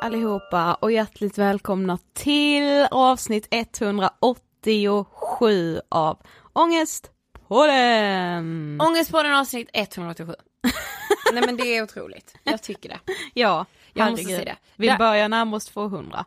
Hej allihopa och hjärtligt välkomna till avsnitt 187 av Ångestpodden! Ångestpodden avsnitt 187. Nej men det är otroligt, jag tycker det. Ja, Jag herregud. måste säga det. Vi börjar närma oss 200.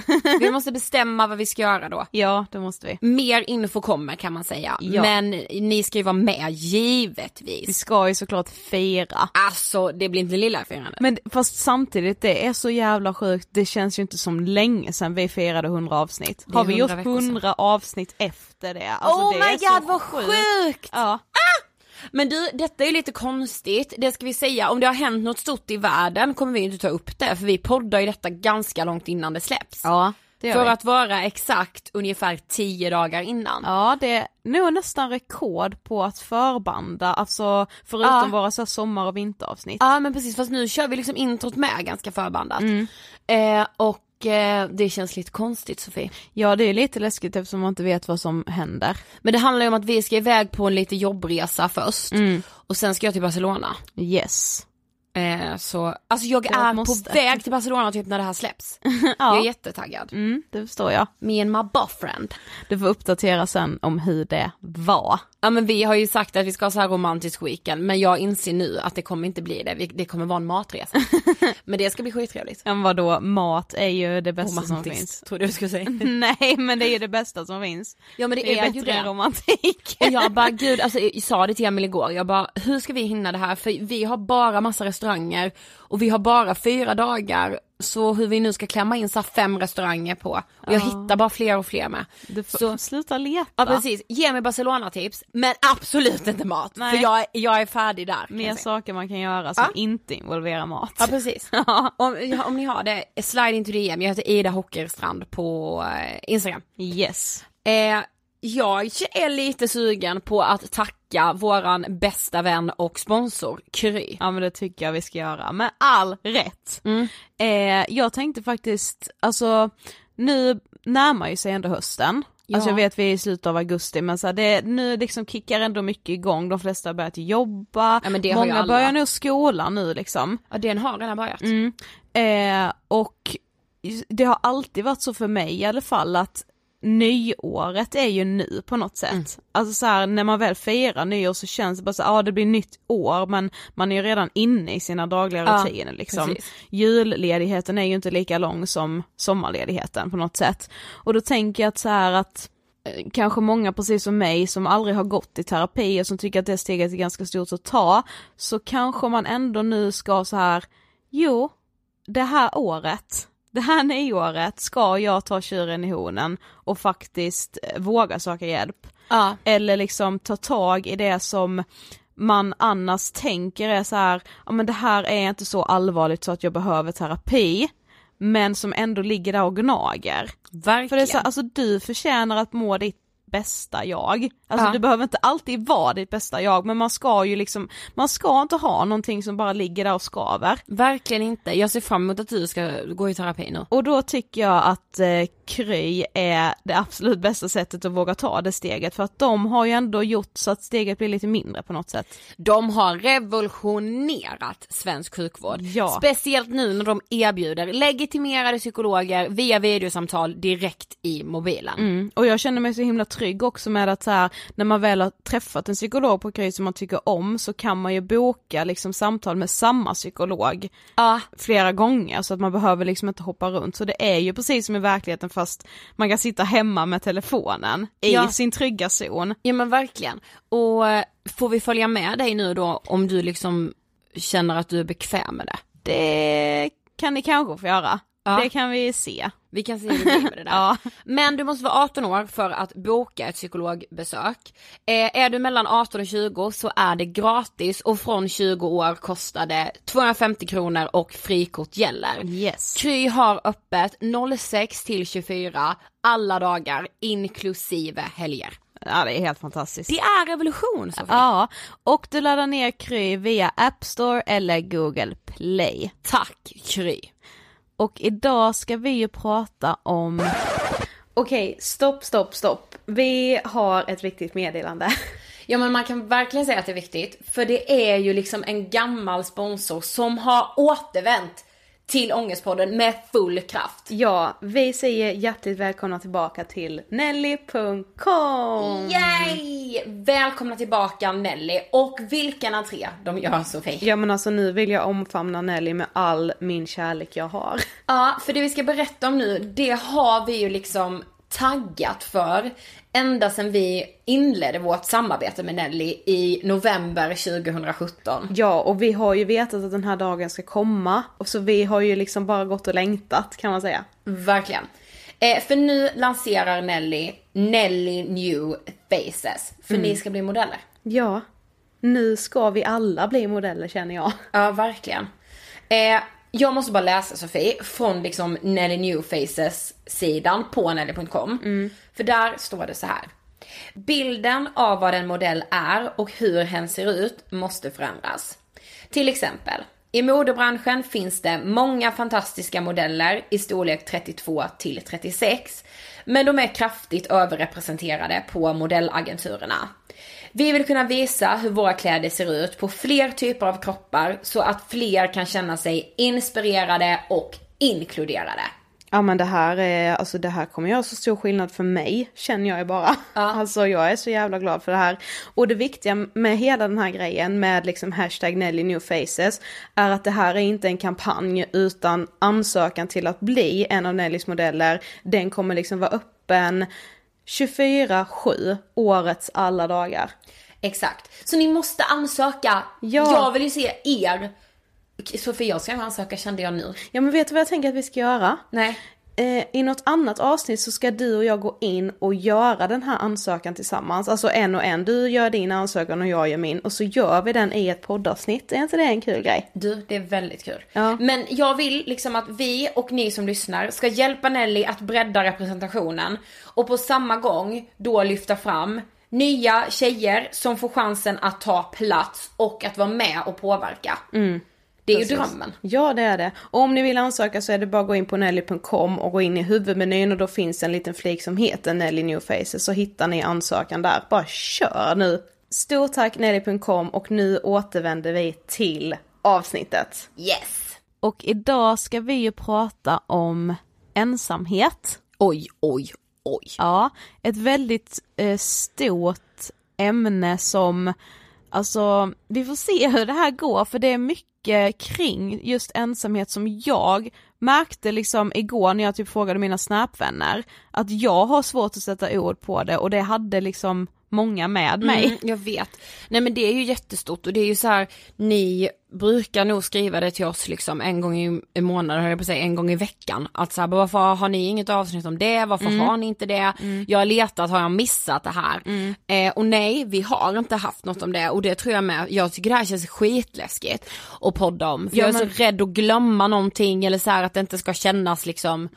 Vi måste bestämma vad vi ska göra då. Ja, det måste vi. Mer info kommer kan man säga, Ja. men ni ska ju vara med Vi givetvis. ska ju såklart fira. Alltså det blir inte lilla firandet. Men fast samtidigt, det är så jävla sjukt, det känns ju inte som länge sedan vi firade 100 avsnitt. Har vi 100 gjort veckor sedan. 100 avsnitt efter det? Alltså, oh det my är så god vad sjukt! Ja. Men du, detta är ju lite konstigt, det ska vi säga, om det har hänt något stort i världen kommer vi inte ta upp det, för vi poddar ju detta ganska långt innan det släpps. Ja, det För vi. att vara exakt ungefär 10 dagar innan. Ja, det är nog nästan rekord på att förbanda, alltså förutom Ja. våra så sommar och vinteravsnitt. Ja men precis, fast nu kör vi liksom introt med ganska förbandat. Mm. Eh, och det känns lite konstigt Sofie. Ja, det är lite läskigt eftersom man inte vet vad som händer. Men det handlar ju om att vi ska iväg på en lite jobbresa först. Mm. Och sen ska jag till Barcelona. Yes. Eh, så, alltså jag Det är måste. på väg till Barcelona typ när det här släpps. Jag är Ja, jättetaggad. mm, det förstår jag. Me and my boyfriend. Du får uppdatera sen om hur det var. Ja men vi har ju sagt att vi ska ha så här romantisk weekend men jag inser nu att det kommer inte bli det, det kommer vara en matresa. men det ska bli skittrevligt. Men vadå, mat är ju det bästa som finns. tror du jag skulle säga. Nej, men det är ju det bästa som finns. Ja men Det det är är ju det. romantik. Jag bara gud, alltså jag sa det till Emil igår, jag bara hur ska vi hinna det här? För vi har bara massa restauranger och vi har bara fyra dagar. Så hur vi nu ska klämma in så fem restauranger på. Och jag hittar bara fler och fler med. Du får Så- sluta leta. Ja precis, ge mig Barcelona-tips men absolut inte mat. Nej. För jag, är- jag är färdig där. Mer saker man kan göra som Ja. inte involverar mat. Ja precis. om, om ni har det, slide into DM. Jag heter Ida Hockerstrand på eh, Instagram. Yes. Eh, jag är lite sugen på att tacka våran bästa vän och sponsor Kry. Ja men det tycker jag vi ska göra, med all rätt. Mm. Eh, jag tänkte faktiskt, alltså nu närmar ju sig ändå hösten. Ja. Alltså jag vet vi är i slutet av augusti men så här, det, nu liksom kickar ändå mycket igång, de flesta har börjat jobba, Ja, många börjar nog skolan nu liksom. Ja den har redan börjat. Mm. Eh, och det har alltid varit så för mig i alla fall att nyåret är ju nu på något sätt. Mm. Alltså så här, när man väl firar nyår så känns det bara så ja ah, det blir nytt år men man är ju redan inne i sina dagliga Ja, rutiner liksom. precis. Julledigheten är ju inte lika lång som sommarledigheten på något sätt. Och då tänker jag att så här att eh, kanske många precis som mig som aldrig har gått i terapi och som tycker att det steget är ganska stort att ta, så kanske man ändå nu ska så här, jo, det här året, det här nyåret ska jag ta tjuren i hornen och faktiskt eh, våga söka hjälp. Ja. Eller liksom ta tag i det som man annars tänker är så här, ja men det här är inte så allvarligt så att jag behöver terapi, men som ändå ligger där och gnager. Verkligen. För det är så, alltså du förtjänar att må ditt bästa jag. Alltså Ja. du behöver inte alltid vara ditt bästa jag men man ska ju liksom, man ska inte ha någonting som bara ligger där och skaver. Verkligen inte. Jag ser fram emot att du ska gå i terapi nu. Och då tycker jag att eh, Kry är det absolut bästa sättet att våga ta det steget för att de har ju ändå gjort så att steget blir lite mindre på något sätt. De har revolutionerat svensk sjukvård. Ja. Speciellt nu när de erbjuder legitimerade psykologer via videosamtal direkt i mobilen. Mm. Och jag känner mig så himla trygg också med att så här, när man väl har träffat en psykolog på Kry som man tycker om så kan man ju boka liksom samtal med samma psykolog Ja, flera gånger så att man behöver liksom inte hoppa runt. Så det är ju precis som i verkligheten fast man kan sitta hemma med telefonen i Ja. sin trygga zon. ja men verkligen. Och eh, får vi följa med dig nu då om du liksom känner att du är bekväm med det? Det kan ni kanske få göra. Ja. Det kan vi se. Vi kan se hur det med det där. Ja. Men du måste vara 18 år för att boka ett psykologbesök. Eh, är du mellan 18 och 20 så är det gratis och från 20 år kostar det 250 kronor och frikort gäller. Yes. Kry har öppet 06 till 24 alla dagar inklusive helger. Ja det är helt fantastiskt. Det är revolution Sofie. Ja, och du laddar ner Kry via App Store eller Google Play. Tack Kry. Och idag ska vi ju prata om... Okej, stopp, stopp, stopp. Vi har ett viktigt meddelande. Ja men man kan verkligen säga att det är viktigt, för det är ju liksom en gammal sponsor som har återvänt till Ångestpodden med full kraft. Ja, vi säger hjärtligt välkomna tillbaka till Nelly.com! Yay! Välkomna tillbaka Nelly och vilken entré de gör Sofie. Ja men alltså nu vill jag omfamna Nelly med all min kärlek jag har. Ja, för det vi ska berätta om nu, det har vi ju liksom taggat för ända sedan vi inledde vårt samarbete med Nelly i november 2017. Ja, och vi har ju vetat att den här dagen ska komma. Och så vi har ju liksom bara gått och längtat kan man säga. Verkligen. Eh, för nu lanserar Nelly Nelly New Faces. För ni ska bli modeller. Ja, nu ska vi alla bli modeller känner jag. Ja, verkligen. Eh, jag måste bara läsa Sofie från liksom Nelly New Faces sidan på nelly.com. För där står det så här. Bilden av vad en modell är och hur hen ser ut måste förändras. Till exempel, i modebranschen finns det många fantastiska modeller i storlek 32 till 36. Men de är kraftigt överrepresenterade på modellagenturerna. Vi vill kunna visa hur våra kläder ser ut på fler typer av kroppar så att fler kan känna sig inspirerade och inkluderade. Ja men det här är, alltså det här kommer göra så stor skillnad för mig, känner jag ju bara. Alltså jag är så jävla glad för det här. Och det viktiga med hela den här grejen med liksom hashtag Nelly New Faces är att det här är inte en kampanj utan ansökan till att bli en av Nellys modeller, den kommer liksom vara öppen 24-7, årets alla dagar. Exakt. Så ni måste ansöka. Ja. Jag vill ju se er. Sofie, jag ska ansöka kände jag nu. Ja men vet du vad jag tänker att vi ska göra? Nej. Eh, I något annat avsnitt så ska du och jag gå in och göra den här ansökan tillsammans. Alltså en och en. Du gör din ansökan och jag gör min. Och så gör vi den i ett poddavsnitt. Är inte det en kul grej? Du, det är väldigt kul. Ja. Men jag vill liksom att vi och ni som lyssnar ska hjälpa Nelly att bredda representationen och på samma gång då lyfta fram nya tjejer som får chansen att ta plats och att vara med och påverka. Det är ju drömmen. Ja det är det. Och om ni vill ansöka så är det bara att gå in på nelly.com och gå in i huvudmenyn och då finns en liten flik som heter Nelly New Faces så hittar ni ansökan där. Bara kör nu! Stort tack nelly.com och nu återvänder vi till avsnittet. Yes! Och idag ska vi ju prata om ensamhet. Oj, oj, oj. Ja, ett väldigt eh, stort ämne som, alltså vi får se hur det här går för det är mycket Eh, kring just ensamhet som jag märkte liksom igår när jag typ frågade mina snapvänner att jag har svårt att sätta ord på det och det hade liksom många med mig. Mm, jag vet. Nej men det är ju jättestort och det är ju så här, ni brukar nog skriva det till oss liksom en gång i, i månaden, höll på säga, en gång i veckan. Att så här, varför har ni inget avsnitt om det? Varför har ni inte det? Jag har letat, har jag missat det här? Eh, och nej, vi har inte haft något om det och det tror jag med, jag tycker det här känns skitläskigt att podda om. För Ja, jag är men- så rädd att glömma någonting eller så här att det inte ska kännas liksom.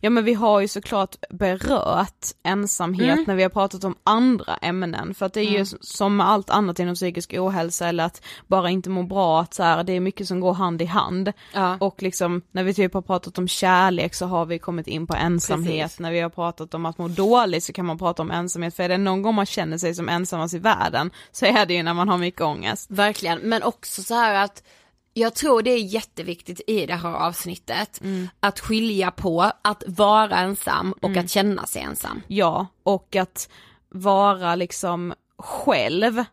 Ja men vi har ju såklart berört ensamhet när vi har pratat om andra ämnen för att det är ju som med allt annat inom psykisk ohälsa eller att bara inte må bra att så här, det är mycket som går hand i hand. Ja. Och liksom när vi typ har pratat om kärlek så har vi kommit in på ensamhet, Precis. när vi har pratat om att må dåligt så kan man prata om ensamhet för är det någon gång man känner sig som ensammast i världen så är det ju när man har mycket ångest. Verkligen, men också så här att jag tror det är jätteviktigt i det här avsnittet att skilja på att vara ensam och att känna sig ensam. Ja, och att vara liksom själv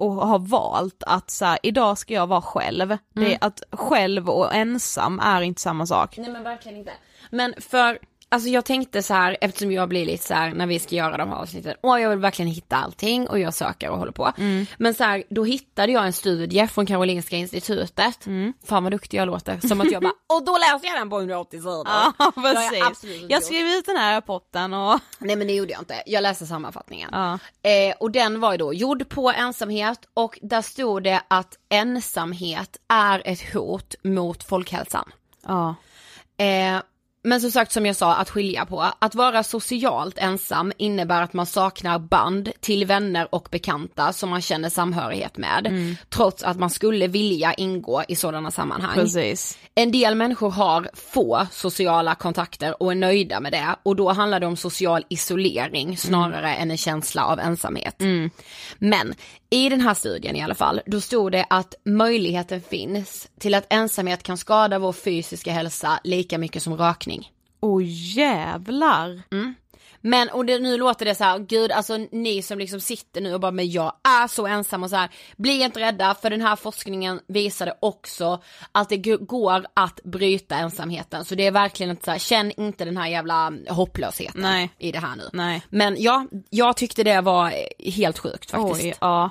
och ha valt att så här, idag ska jag vara själv. Det är att själv och ensam är inte samma sak. Nej men verkligen inte. Men för alltså jag tänkte så här eftersom jag blir lite så här när vi ska göra de här avsnitten, åh jag vill verkligen hitta allting och jag söker och håller på. Mm. Men så här, då hittade jag en studie från Karolinska institutet, Mm. fan vad duktig jag låter, som att jag bara, och då läste jag den på 180 sidor. Ja jag precis. Jag gjort. skrev ut den här rapporten och Nej men det gjorde jag inte, jag läste sammanfattningen. ja. Eh, och den var ju då gjord på ensamhet och där stod det att ensamhet är ett hot mot folkhälsan. ja. Eh, men som sagt som jag sa, att skilja på. Att vara socialt ensam innebär att man saknar band till vänner och bekanta som man känner samhörighet med. Trots att man skulle vilja ingå i sådana sammanhang. Precis. En del människor har få sociala kontakter och är nöjda med det och då handlar det om social isolering snarare än en känsla av ensamhet. Men i den här studien i alla fall, då stod det att möjligheten finns till att ensamhet kan skada vår fysiska hälsa lika mycket som rökning. Åh jävlar. Men och det, nu låter det så här, gud alltså ni som liksom sitter nu och bara men jag är så ensam och så här, bli inte rädda för den här forskningen visade också att det går att bryta ensamheten så det är verkligen inte så här, känn inte den här jävla hopplösheten Nej. i det här nu. Nej. Men ja, jag tyckte det var helt sjukt faktiskt. Oj, ja.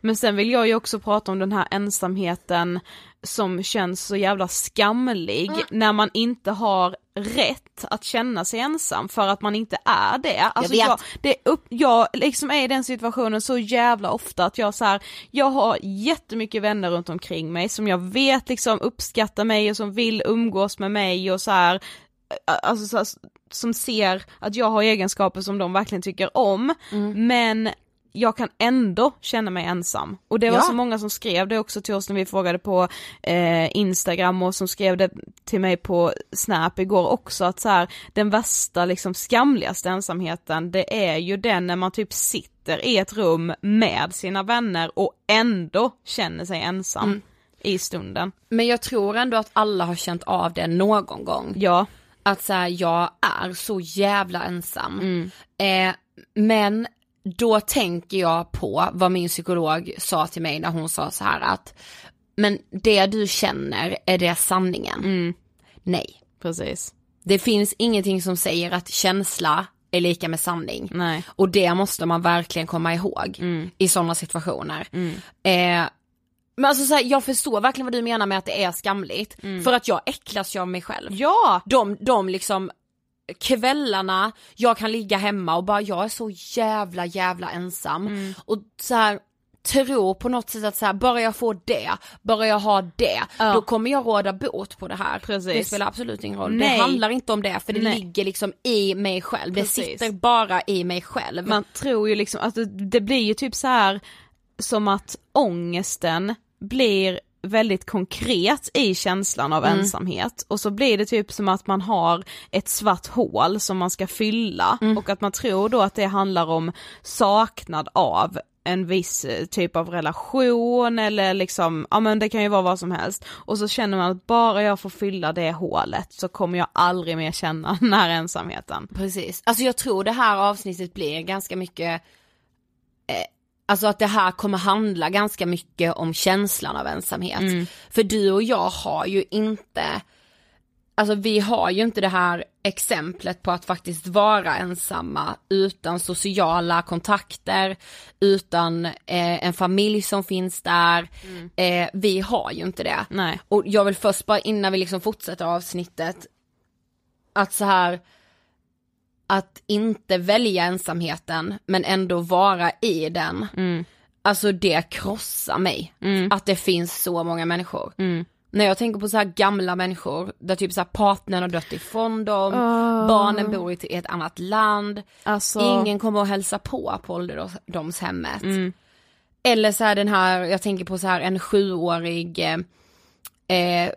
Men sen vill jag ju också prata om den här ensamheten som känns så jävla skamlig när man inte har rätt att känna sig ensam för att man inte är det. Alltså vet. jag, det upp, jag liksom är i den situationen så jävla ofta att jag så här, jag har jättemycket vänner runt omkring mig som jag vet liksom uppskattar mig och som vill umgås med mig och så här, alltså så här, som ser att jag har egenskaper som de verkligen tycker om, Mm. men jag kan ändå känna mig ensam. Och det var Ja. så många som skrev det också till oss när vi frågade på eh, Instagram och som skrev det till mig på Snap igår också att så här, den värsta liksom skamligaste ensamheten det är ju den när man typ sitter i ett rum med sina vänner och ändå känner sig ensam Mm. i stunden. Men jag tror ändå att alla har känt av det någon gång. Ja, att så här, jag är så jävla ensam. Mm. Eh, men då tänker jag på vad min psykolog sa till mig när hon sa så här att men det du känner, är det sanningen? Mm. Nej. precis. Det finns ingenting som säger att känsla är lika med sanning. Nej. Och det måste man verkligen komma ihåg Mm. i sådana situationer. Eh, men alltså så här, jag förstår verkligen vad du menar med att det är skamligt. För att jag äcklas ju av mig själv. Ja! de, de liksom kvällarna jag kan ligga hemma och bara jag är så jävla jävla ensam Mm. och så här tro på något sätt att så här, bara jag får det, bara jag har det, Ja. då kommer jag råda bot på det här. Precis. Det spelar absolut ingen roll, Nej. det handlar inte om det för det Nej. ligger liksom i mig själv, det Precis. sitter bara i mig själv. Man tror ju liksom att det, det blir ju typ så här som att ångesten blir väldigt konkret i känslan av ensamhet. Och så blir det typ som att man har ett svart hål som man ska fylla. Och att man tror då att det handlar om saknad av en viss eh, typ av relation eller liksom, ja men det kan ju vara vad som helst. Och så känner man att bara jag får fylla det hålet så kommer jag aldrig mer känna den här ensamheten. Precis, alltså jag tror det här avsnittet blir ganska mycket Alltså att det här kommer handla ganska mycket om känslan av ensamhet. För du och jag har ju inte, alltså vi har ju inte det här exemplet på att faktiskt vara ensamma utan sociala kontakter, utan eh, en familj som finns där. Eh, vi har ju inte det. Nej. Och jag vill först bara innan vi liksom fortsätter avsnittet, att så här att inte välja ensamheten men ändå vara i den. Alltså det krossar mig. Att det finns så många människor. När jag tänker på så här gamla människor där typ så här partnern har dött ifrån dem, barnen bor i ett- annat land, Alltså, ingen kommer att hälsa på på ålderdomshemmet. Eller så här den här, jag tänker på så här en sjuårig eh, eh,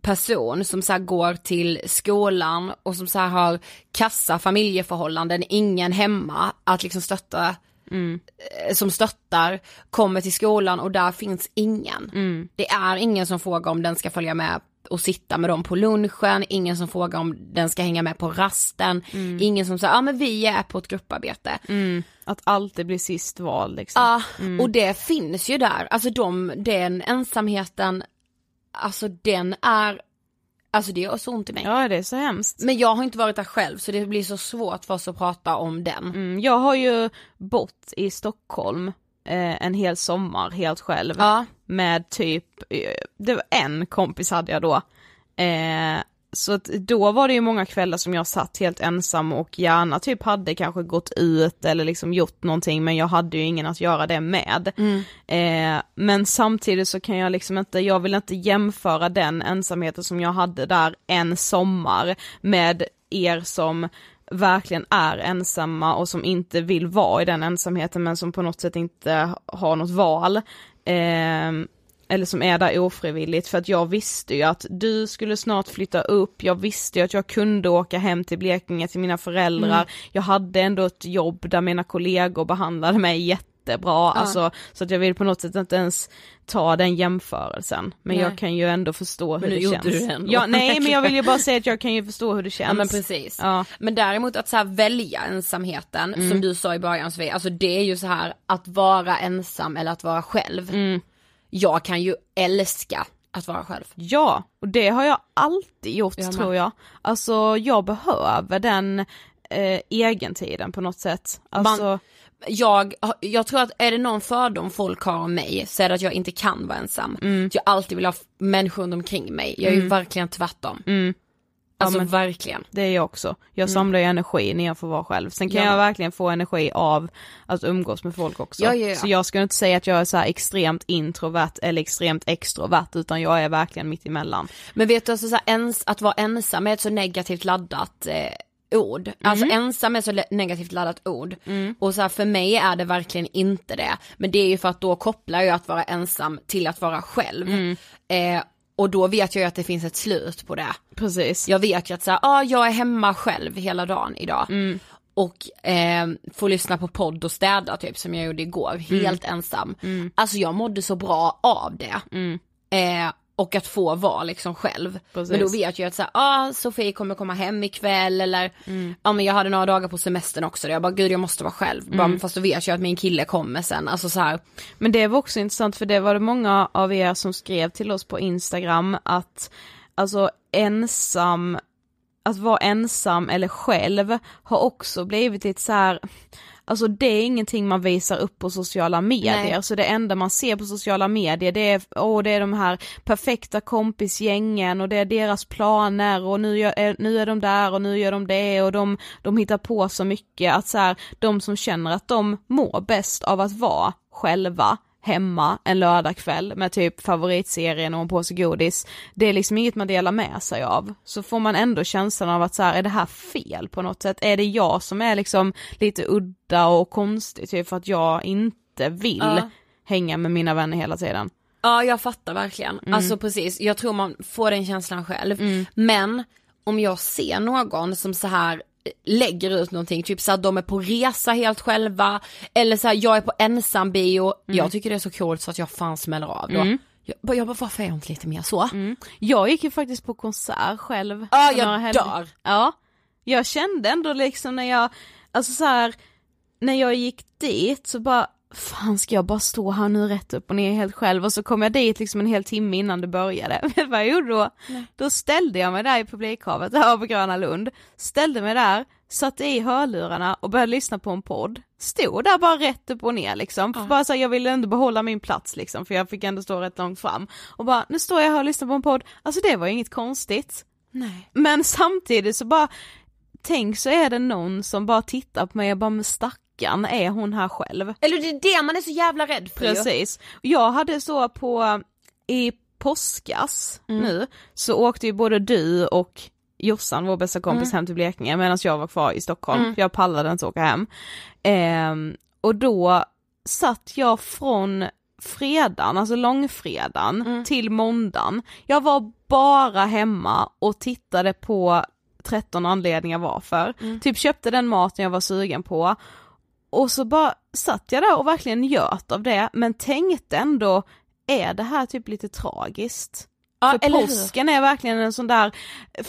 person som så går till skolan och som så här har kassa familjeförhållanden, ingen hemma att liksom stötta eh, som stöttar, kommer till skolan och där finns ingen. Det är ingen som frågar om den ska följa med och sitta med dem på lunchen, ingen som frågar om den ska hänga med på rasten, ingen som säger ja ah, men vi är på ett grupparbete. att alltid bli sist vald liksom. Ja, och det finns ju där, alltså de, den ensamheten, alltså den är, Alltså det gör så ont i mig. Ja det är så hemskt. Men jag har inte varit där själv så det blir så svårt för oss att prata om den. Mm, jag har ju bott i Stockholm eh, en hel sommar helt själv. Ja. Med typ, eh, det var en kompis hade jag då. Eh, så att då var det ju många kvällar som jag satt helt ensam och gärna typ hade kanske gått ut eller liksom gjort någonting men jag hade ju ingen att göra det med. Eh, men samtidigt så kan jag liksom inte, jag vill inte jämföra den ensamheten som jag hade där en sommar med er som verkligen är ensamma och som inte vill vara i den ensamheten men som på något sätt inte har något val. Eh, eller som är där ofrivilligt för att jag visste ju att du skulle snart flytta upp, jag visste ju att jag kunde åka hem till Blekinge till mina föräldrar, jag hade ändå ett jobb där mina kollegor behandlade mig jättebra, alltså så att jag vill på något sätt inte ens ta den jämförelsen. Men Nej. jag kan ju ändå förstå hur Men nu det känns. du ändå. Ja, nej men jag vill ju bara säga att jag kan ju förstå hur det känns. Ja men precis. Ja. Men däremot att så här välja ensamheten, Mm. som du sa i början Sofie, alltså det är ju så här att vara ensam eller att vara själv. Mm. Jag kan ju älska att vara själv. Ja, och det har jag alltid gjort Jag tror jag. Alltså jag behöver den eh, egentiden på något sätt. Alltså, Jag, jag tror att är det någon fördom folk har om mig så är det att jag inte kan vara ensam. Mm. Jag alltid vill ha människor runt omkring mig. Jag är ju verkligen tvärtom. Mm. Alltså men- verkligen. det är jag också. Jag samlar ju energi när jag får vara själv. Sen kan Mm. Ja. jag verkligen få energi av att umgås med folk också. Ja, ja, ja. Så jag ska inte säga att jag är så här extremt introvert eller extremt extrovert utan jag är verkligen mitt emellan. Men vet du, alltså, så här, ens, att vara ensam är ett så negativt laddat eh, ord. Alltså Mm. ensam är ett så negativt laddat ord. Och så här, för mig är det verkligen inte det. Men det är ju för att då kopplar jag att vara ensam till att vara själv. Mm. Eh, och då vet jag ju att det finns ett slut på det. Precis. Jag vet ju att så här, ah, jag är hemma själv hela dagen idag. Mm. Och eh, får lyssna på podd och städa typ som jag gjorde igår, Mm. helt ensam. Alltså jag mådde så bra av det. Eh, och att få vara liksom själv. Precis. Men då vet jag att såhär, ah, Sofie kommer komma hem ikväll eller, Mm. ja men jag hade några dagar på semestern också där jag bara gud jag måste vara själv. Mm. Bara, fast då vet jag att min kille kommer sen, alltså så här. Men det var också intressant för det var det många av er som skrev till oss på Instagram att alltså ensam, att vara ensam eller själv har också blivit lite så här. Alltså det är ingenting man visar upp på sociala medier, Nej. så det enda man ser på sociala medier det är, åh det är de här perfekta kompisgängen och det är deras planer och nu, gör, eh, nu är de där och nu gör de det och de, de hittar på så mycket att så här, de som känner att de mår bäst av att vara själva hemma en lördagkväll med typ favoritserien och en påse godis. Det är liksom inget man delar med sig av. Så får man ändå känslan av att så här, är det här fel på något sätt? Är det jag som är liksom lite udda och konstig typ för att jag inte vill Ja. hänga med mina vänner hela tiden? Ja jag fattar verkligen, Mm. alltså precis, jag tror man får den känslan själv. Men om jag ser någon som så här lägger ut någonting, typ så att de är på resa helt själva, eller så här, jag är på ensam bio, Mm. jag tycker det är så coolt så att jag fan smäller av då. Jag, bara- jag bara, varför är jag inte lite mer så? Jag gick ju faktiskt på konsert själv. Ja, för jag dör. Ja, jag kände ändå liksom när jag, alltså så här, när jag gick dit så bara, fan ska jag bara stå här nu rätt upp och ner helt själv och så kom jag dit liksom en hel timme innan det började. Vet du vad jag gjorde då? Då ställde jag mig där i publikhavet, här på Gröna Lund, ställde mig där, satte i hörlurarna och började lyssna på en podd. Stod där bara rätt upp och ner liksom, för bara så här, jag ville ändå behålla min plats liksom, för jag fick ändå stå rätt långt fram. Och bara, nu står jag här och lyssnar på en podd, alltså det var ju inget konstigt. Nej. Men samtidigt så bara, tänk så är det någon som bara tittar på mig och bara med stackarn, är hon här själv? Eller det är det man är så jävla rädd för ju. Precis. Jag hade så på, i påskas nu, så åkte ju både du och Jossan, vår bästa kompis, hem till Blekinge medan jag var kvar i Stockholm, för jag pallade inte åka hem. Ehm, och då satt jag från fredagen, alltså långfredagen, till måndagen. Jag var bara hemma och tittade på 13 anledningar varför. Typ köpte den maten jag var sugen på och så bara satt jag där och verkligen njöt av det men tänkte ändå, är det här typ lite tragiskt? Ja, För eller hur? påsken är verkligen en sån där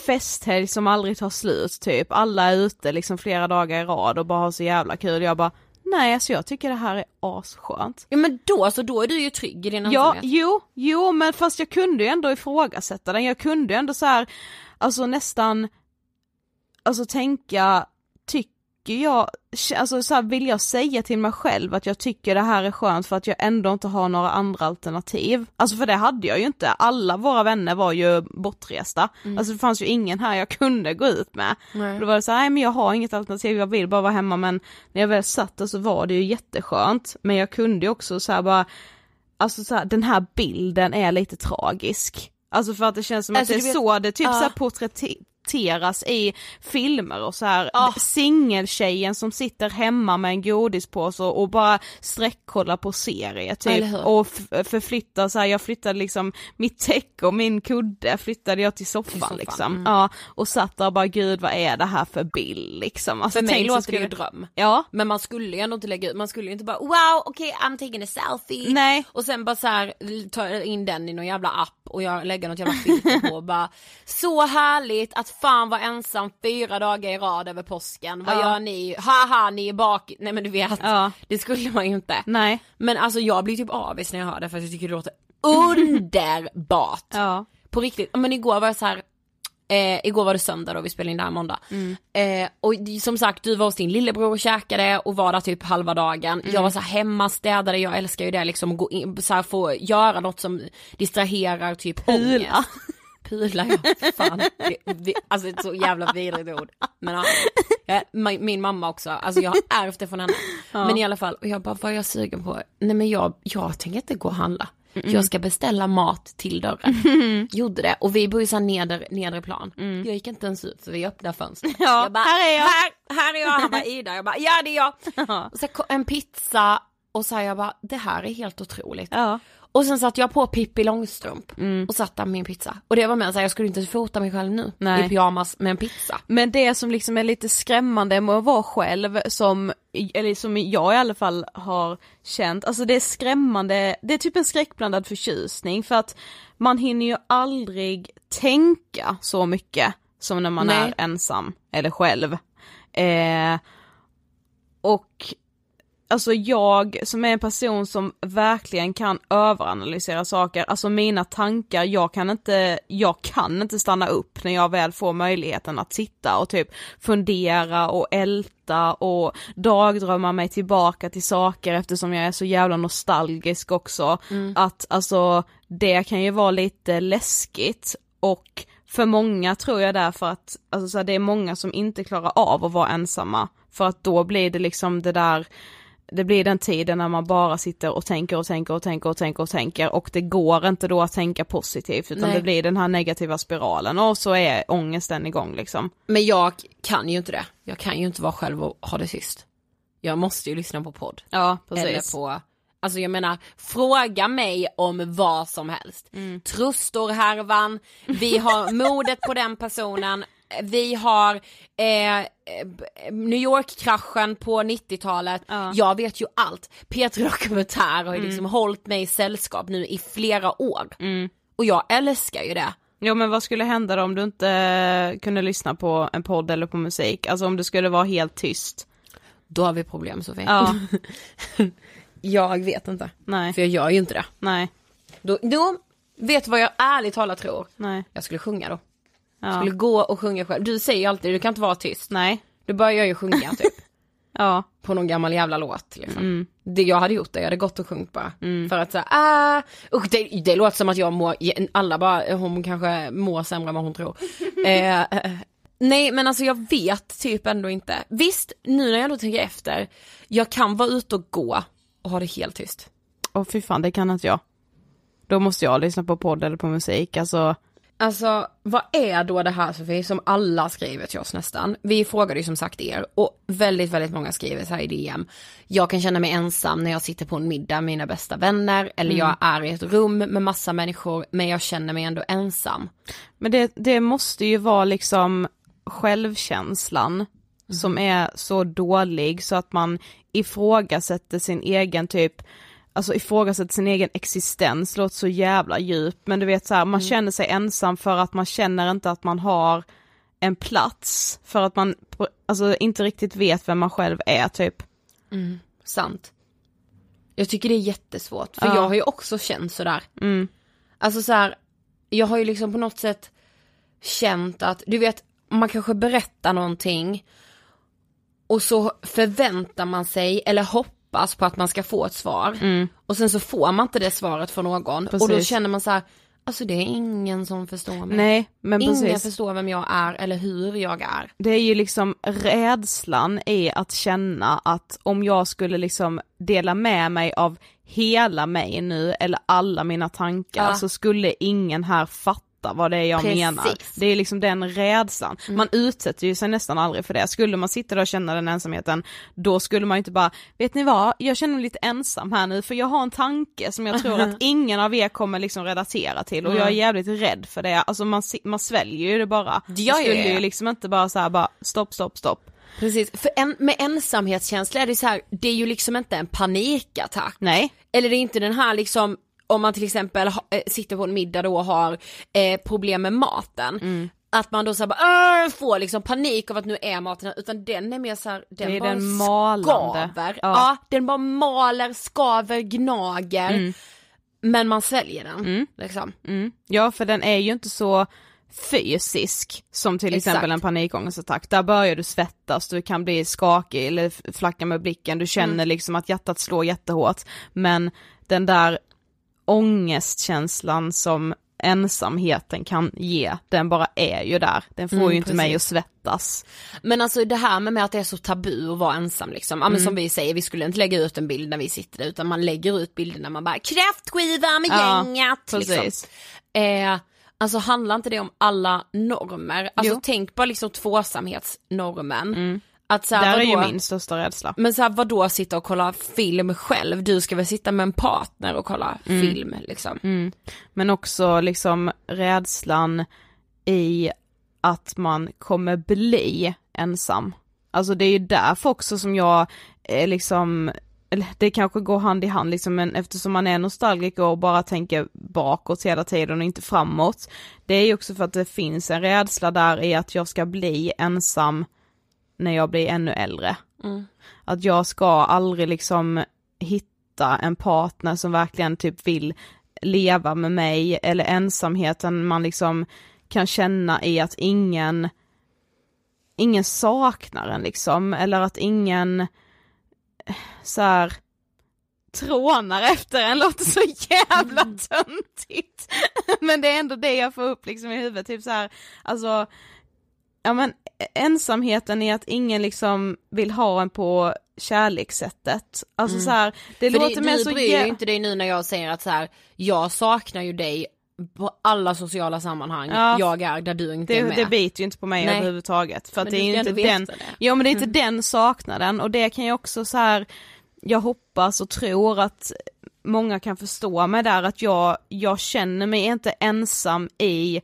festhelg som aldrig tar slut typ, alla är ute liksom flera dagar i rad och bara har så jävla kul, jag bara nej alltså jag tycker det här är asskönt. Ja men då, så då är du ju trygg i din Ja, jo, jo men fast jag kunde ju ändå ifrågasätta den, jag kunde ju ändå så här, alltså nästan, alltså tänka, tycker jag, alltså så här, vill jag säga till mig själv att jag tycker det här är skönt för att jag ändå inte har några andra alternativ? Alltså för det hade jag ju inte, alla våra vänner var ju bortresta, alltså det fanns ju ingen här jag kunde gå ut med. Nej. Då var det så här, nej men jag har inget alternativ, jag vill bara vara hemma men när jag väl satt där så var det ju jätteskönt, men jag kunde ju också så här bara, alltså så här, den här bilden är lite tragisk. Alltså för att det känns som Alltså, att det är vet- så det typ Ja. så här porträtteras i filmer och så här Ja. singeltjejen som sitter hemma med en godispåse och, bara sträckkollar på serier typ och förflyttar så här, jag flyttade liksom mitt täcke och min kudde flyttade jag till soffan, soffan, liksom. mm. Ja, och satt där och bara gud vad är det här för bild liksom. Alltså, För mig låter det ju skulle- dröm. Ja, Men man skulle ju ändå inte lägga ut, man skulle ju inte bara wow okej I'm taking a selfie. nej. Och sen bara så här ta in den i någon jävla app och jag lägger något jävla filter på och bara Så härligt att fan vara ensam fyra dagar i rad över påsken, vad Ja. gör ni? Haha ni är bak, nej men du vet, Ja. det skulle man ju inte. Nej. Men alltså jag blir typ avis när jag hör det för jag tycker det låter underbart. Ja. På riktigt, men igår var jag så här. Eh, igår var det söndag då vi spelade in det här måndag. Eh, och som sagt du var hos din lillebror och käkade och var där typ halva dagen. Jag var så här hemma, städade, jag älskar ju det liksom att gå in, så här, få göra något som distraherar typ Pula. ångest. Pula ja, fan. Det, det, alltså ett så jävla vidrigt ord. Men ja, jag, min, mamma också, alltså jag har ärvt det från henne. Men i alla fall, och jag bara vad är jag sugen på? Nej men jag, jag tänker inte gå och handla. Jag ska beställa mat till dörren. Gjorde det och vi bor ju såhär nedre, nedre plan. Jag gick inte ens ut för vi öppnade fönstret. Ja, jag bara, här är jag. Här, här är jag, han bara Ida, jag bara ja det är jag. Och så en pizza och så här, jag bara det här är helt otroligt. Ja. Och sen satte jag på Pippi Långstrump och satte med min pizza. Och det var med så här, jag skulle inte fota mig själv nu Nej. i pyjamas med en pizza. Men det som liksom är lite skrämmande med att vara själv som, eller som jag i alla fall har känt, alltså det är skrämmande, det är typ en skräckblandad förtjusning för att man hinner ju aldrig tänka så mycket som när man Nej. är ensam eller själv. Eh, och Alltså jag som är en person som verkligen kan överanalysera saker, alltså mina tankar, jag kan inte, jag kan inte stanna upp när jag väl får möjligheten att sitta och typ fundera och älta och dagdrömma mig tillbaka till saker eftersom jag är så jävla nostalgisk också. Att alltså det kan ju vara lite läskigt och för många tror jag därför att, alltså så här, det är många som inte klarar av att vara ensamma. För att då blir det liksom det där det blir den tiden när man bara sitter och tänker och tänker och tänker och tänker och tänker och det går inte då att tänka positivt utan Nej. det blir den här negativa spiralen och så är ångesten igång liksom. Men jag kan ju inte det. Jag kan ju inte vara själv och ha det tyst. Jag måste ju lyssna på podd. Ja Eller på, alltså jag menar, fråga mig om vad som helst. Mm. Trustorhärvan, vi har mordet på den personen, vi har eh, eh, New York-kraschen på 90-talet, Ja. jag vet ju allt. P3 Dokumentär har ju liksom hållit mig i sällskap nu i flera år. Mm. Och jag älskar ju det. Ja men vad skulle hända då om du inte kunde lyssna på en podd eller på musik? Alltså om det skulle vara helt tyst? Då har vi problem Sofie. Ja, Jag vet inte. nej, För jag gör ju inte det. nej, Då, då vet du vad jag ärligt talat tror? nej, Jag skulle sjunga då. Ja, Skulle gå och sjunga själv. Du säger ju alltid du kan inte vara tyst. nej, Då börjar jag ju sjunga typ. ja, på någon gammal jävla låt liksom. Mm. Det jag hade gjort det, jag hade gått och sjungit bara. För att säga ah, usch det, det låter som att jag mår, alla bara, hon kanske mår sämre än vad hon tror. eh, nej men alltså jag vet typ ändå inte. Visst, nu när jag ändå tänker efter, jag kan vara ute och gå och ha det helt tyst. Åh fy fan det kan inte jag. Då måste jag lyssna på podd eller på musik, alltså Alltså vad är då det här Sofie som alla skriver till oss nästan? Vi frågade ju som sagt er och väldigt väldigt många skriver så här i DM. Jag kan känna mig ensam när jag sitter på en middag med mina bästa vänner eller jag är i ett rum med massa människor men jag känner mig ändå ensam. Men det, det måste ju vara liksom självkänslan som är så dålig så att man ifrågasätter sin egen typ, alltså ifrågasätter sin egen existens, låter så jävla djup, men du vet så här, man känner sig ensam för att man känner inte att man har en plats, för att man alltså inte riktigt vet vem man själv är typ. sant. Jag tycker det är jättesvårt, för Ja. jag har ju också känt sådär. Mm. Alltså så här, jag har ju liksom på något sätt känt att, du vet, man kanske berättar någonting och så förväntar man sig eller hoppas på att man ska få ett svar. Och sen så får man inte det svaret från någon och då Mm. Precis. känner man så här, alltså det är ingen som förstår mig. Nej, men Ingen precis. förstår vem jag är eller hur jag är. Det är ju liksom rädslan i att känna att om jag skulle liksom dela med mig av hela mig nu eller alla mina tankar Ja. så skulle ingen här fatta vad det är jag Precis. menar. Det är liksom den rädslan. Man utsätter ju sig nästan aldrig för det. Skulle man sitta där och känna den ensamheten, då skulle man ju inte bara, vet ni vad, jag känner mig lite ensam här nu för jag har en tanke som jag tror att ingen av er kommer liksom relatera till och jag är jävligt rädd för det. Alltså man, man sväljer ju det bara. Ja, det ja, skulle ju liksom inte bara så här bara stopp, stopp, stopp. Precis, för en, med ensamhetskänsla är det så här, det är ju liksom inte en panikattack. Nej. Eller det är inte den här liksom, om man till exempel ha, eh, sitter på en middag då och har eh, problem med maten. Mm. Att man då så bara, "Åh", får liksom panik av att nu är maten här, utan den är mer så här, den Det är bara den malande. skaver. Ja. Ja. den bara maler, skaver, gnager. Men man sväljer den. Liksom. Mm. Ja, för den är ju inte så fysisk som till Exakt. exempel en panikångestattack. Där börjar du svettas, du kan bli skakig eller flacka med blicken, du känner Mm. liksom att hjärtat slår jättehårt. Men den där ångestkänslan som ensamheten kan ge, den bara är ju där. Den får Mm, ju inte mig att precis. svettas. Men alltså det här med, att det är så tabu att vara ensam liksom. Ja men Mm. som vi säger, vi skulle inte lägga ut en bild när vi sitter där utan man lägger ut bilder när man bara kräftskiva med Ja, gänget. Liksom. Precis. Eh, alltså handlar inte det om alla normer? Alltså Jo. tänk bara liksom tvåsamhetsnormen. Att så här, Där är ju vadå? min största rädsla. Men så här, vadå sitta och kolla film själv? Du ska väl sitta med en partner och kolla film liksom. Mm. Men också liksom rädslan i att man kommer bli ensam. Alltså det är ju därför också som jag är liksom, det kanske går hand i hand liksom, men eftersom man är nostalgiker och bara tänker bakåt hela tiden och inte framåt. Det är ju också för att det finns en rädsla där i att jag ska bli ensam när jag blir ännu äldre. Att jag ska aldrig liksom hitta en partner som verkligen typ vill leva med mig eller ensamheten man liksom kan känna i att ingen ingen saknar en liksom eller att ingen eh, så här trånar efter en låter så jävla töntigt. Men det är ändå det jag får upp liksom i huvudet, typ så här, alltså ja men ensamheten i att ingen liksom vill ha en på kärlekssättet. Alltså så här, det För låter det, mer du så bryr ju inte dig nu när jag säger att så här, jag saknar ju dig på alla sociala sammanhang Ja. jag är där du inte det, är med. det biter ju inte på mig Nej. överhuvudtaget. För att det är inte den, det. ja men det är inte den saknaden och det kan jag också så här. jag hoppas och tror att många kan förstå mig där att jag, jag känner mig inte ensam i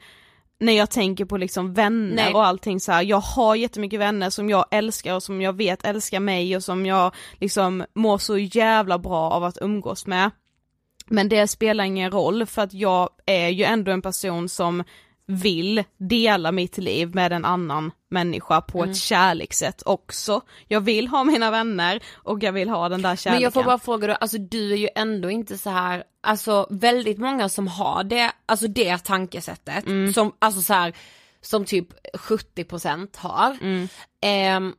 när jag tänker på liksom vänner Nej. och allting så här. jag har jättemycket vänner som jag älskar och som jag vet älskar mig och som jag liksom mår så jävla bra av att umgås med. Men det spelar ingen roll för att jag är ju ändå en person som vill dela mitt liv med en annan människa på Mm. ett kärlekssätt också. Jag vill ha mina vänner och jag vill ha den där kärleken. Men jag får bara fråga då, alltså du är ju ändå inte så här, alltså väldigt många som har det, alltså det tankesättet, Mm. som, alltså så här, som typ 70% har. Mm. Ehm,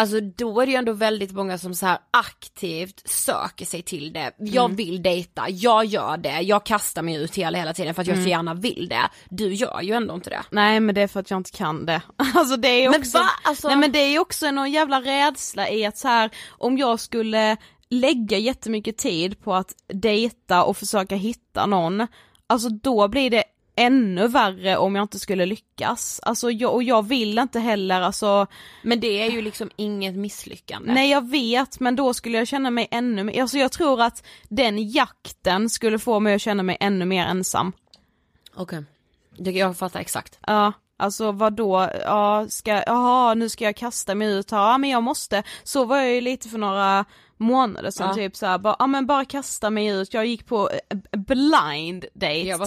alltså då är det ju ändå väldigt många som så här aktivt söker sig till det. Jag Mm. vill dejta, jag gör det, jag kastar mig ut hela, hela tiden för att jag Mm. så gärna vill det. Du gör ju ändå inte det. Nej men det är för att jag inte kan det. Alltså det är Men också, va? Alltså- nej men det är också någon jävla rädsla i att så här, om jag skulle lägga jättemycket tid på att dejta och försöka hitta någon, alltså då blir det ännu värre om jag inte skulle lyckas. Alltså jag, och jag vill inte heller alltså, Men det är ju liksom inget misslyckande. nej jag vet men då skulle jag känna mig ännu mer, alltså jag tror att den jakten skulle få mig att känna mig ännu mer ensam. Okej, okay. jag fattar exakt. Ja, alltså vad då? ja ska, jaha nu ska jag kasta mig ut här, ja men jag måste, så var jag ju lite för några månader sedan Ja. typ såhär, bara, ja men bara kasta mig ut, jag gick på eh, blind date.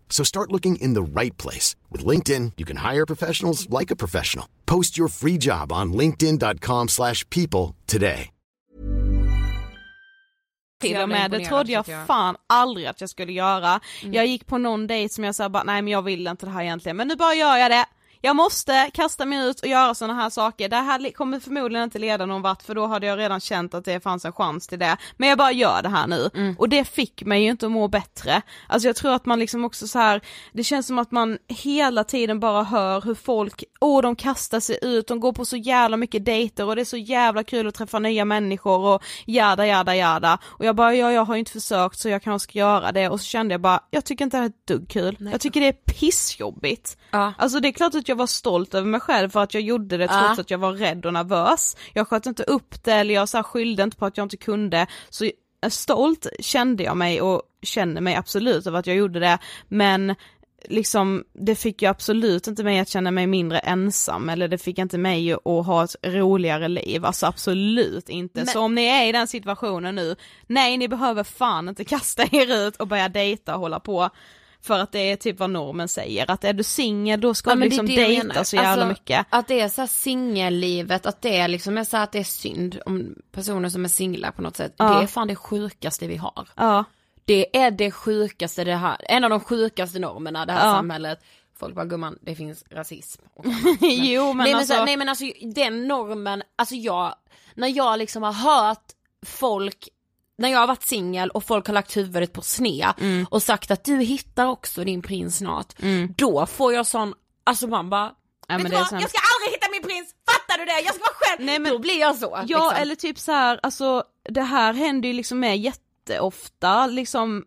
So start looking in the right place. With LinkedIn, you can hire professionals like a professional. Post your free job on linkedin.com slash people today. till och med, det trodde jag fan aldrig att jag skulle göra. Jag gick på någon dejt som jag sa bara, nej men jag vill inte det här egentligen, men nu bara gör jag det. Jag måste kasta mig ut och göra sådana här saker, det här kommer förmodligen inte leda någon vart för då hade jag redan känt att det fanns en chans till det. Men jag bara gör det här nu. Och det fick mig ju inte att må bättre. Alltså jag tror att man liksom också så här, det känns som att man hela tiden bara hör hur folk, åh de kastar sig ut, de går på så jävla mycket dejter och det är så jävla kul att träffa nya människor och jada jada jada. Och jag bara, ja jag har ju inte försökt så jag kanske ska göra det och så kände jag bara, jag tycker inte det här är ett dugg kul. Jag tycker det är pissjobbigt. Ja. Alltså det är klart att jag var stolt över mig själv för att jag gjorde det trots att jag var rädd och nervös. Jag sköt inte upp det eller jag så här skyllde inte på att jag inte kunde. Så eh, stolt kände jag mig och känner mig absolut över att jag gjorde det. Men liksom det fick ju absolut inte mig att känna mig mindre ensam eller det fick inte mig att ha ett roligare liv, alltså absolut inte. Så om ni är i den situationen nu, nej ni behöver fan inte kasta er ut och börja dejta och hålla på. För att det är typ vad normen säger, att är du singel då ska Ja, du men det liksom det dejta så jävla Alltså, mycket. Att det är så singellivet, att det är liksom är så att det är synd om personer som är singlar på något sätt. Ja. Det är fan det sjukaste vi har. Ja. Det är det sjukaste det här, en av de sjukaste normerna det här Ja. samhället. Folk bara gumman, det finns rasism. Och jo men, nej, men alltså, så, nej men alltså den normen, alltså jag, när jag liksom har hört folk, när jag har varit singel och folk har lagt huvudet på sned Mm. och sagt att du hittar också din prins snart, då får jag sån, alltså man bara, Ja, vet du vad, jag ska aldrig hitta min prins, fattar du det? Jag ska vara själv! Nej, men- då blir jag så. Ja liksom. eller typ så här, alltså det här händer ju liksom med jätteofta liksom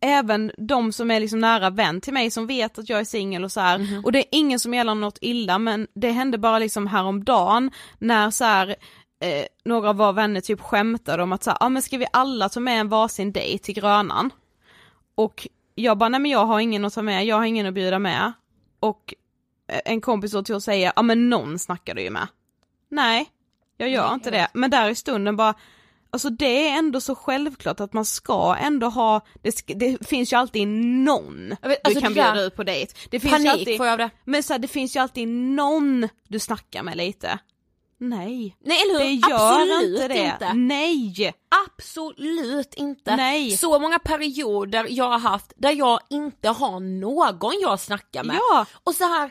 Även de som är liksom nära vän till mig som vet att jag är singel och så här. Mhm. och det är ingen som gäller något illa men det hände bara liksom häromdagen när så här, eh, några av våra vänner typ skämtade om att så här, ah, men ska vi alla ta med en varsin dejt till Grönan? Och jag bara, nej men jag har ingen att ta med, jag har ingen att bjuda med. Och eh, en kompis då till att säga, ja men någon snackar du ju med. Nej, jag gör Nej, inte det. Men där i stunden bara, alltså det är ändå så självklart att man ska ändå ha, det, det finns ju alltid någon vet, du alltså kan bjuda ut på dejt. Det finns Panik alltid, får jag av det. men så här, det finns ju alltid någon du snackar med lite. Nej, Nej eller hur? det gör Absolut inte det. inte. Nej! Absolut inte. Nej. Så många perioder jag har haft där jag inte har någon jag snackar med. Ja. Och så här,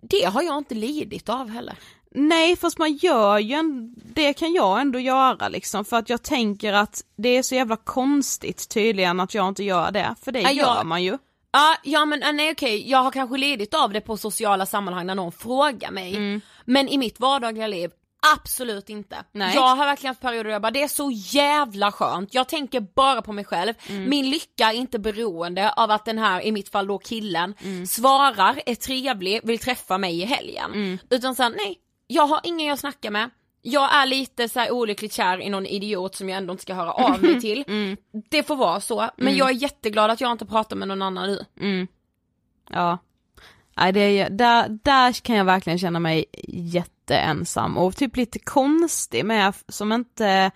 det har jag inte lidit av heller. Nej fast man gör ju en, det kan jag ändå göra liksom för att jag tänker att det är så jävla konstigt tydligen att jag inte gör det, för det Ja, gör jag- man ju. Ja, ja men nej okej, jag har kanske lidit av det på sociala sammanhang när någon frågar mig. Men i mitt vardagliga liv, absolut inte. Nej. Jag har verkligen haft perioder där jag bara, det är så jävla skönt, jag tänker bara på mig själv. Min lycka är inte beroende av att den här, i mitt fall då killen, svarar, är trevlig, vill träffa mig i helgen. Utan såhär, nej, jag har ingen jag snackar med. Jag är lite så här olyckligt kär i någon idiot som jag ändå inte ska höra av mig till. Det får vara så, men jag är jätteglad att jag inte pratar med någon annan nu. Ja. Nej det är, där, där kan jag verkligen känna mig jätteensam och typ lite konstig med, som inte,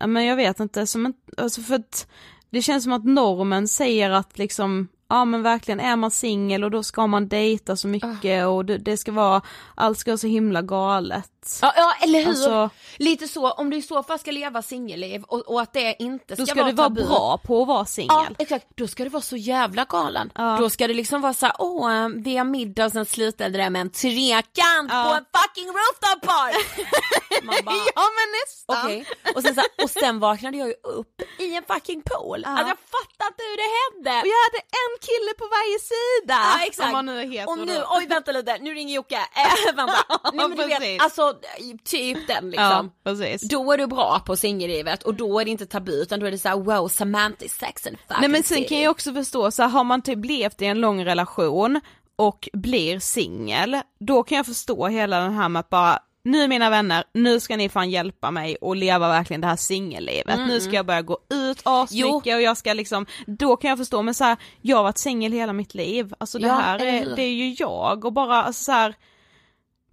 ja men jag vet inte, som inte, alltså för att det känns som att normen säger att liksom ja men verkligen är man singel och då ska man dejta så mycket Ah. och det, det ska vara, allt ska vara så himla galet. Ja, ja eller hur! Alltså- Lite så, om du i så fall ska leva singelliv och, och att det inte ska, Då ska vara du vara tabu. bra på att vara Ja singel. exakt, då ska du vara så jävla galen. Ja. Då ska det liksom vara såhär, åh eh, vi har middag och sen slutade det med en trekant Ja. på en fucking rooftop! Man bara, ja men nästan! Okej, och sen, så här, och sen vaknade jag ju upp i en fucking pool. Ja. Alltså jag fattar inte hur det hände. Och jag hade en kille på varje sida! Ja exakt. Som var nu heter och nu, då. oj vänta lite, nu ringer Jocke. Äh, vänta. Nej, men du vet, alltså typ den liksom. Ja, precis. Då är du bra på singellivet och då är det inte tabu utan då är det såhär wow, semantic sex and fucking Nej men sen kan jag också förstå, så här, har man typ levt i en lång relation och blir singel, då kan jag förstå hela den här med att bara nu mina vänner, nu ska ni fan hjälpa mig och leva verkligen det här singellivet. Nu ska jag börja gå ut asmycket och jag ska liksom, då kan jag förstå men så här, jag har varit singel hela mitt liv, alltså det Ja, här är, det är ju jag och bara alltså så här,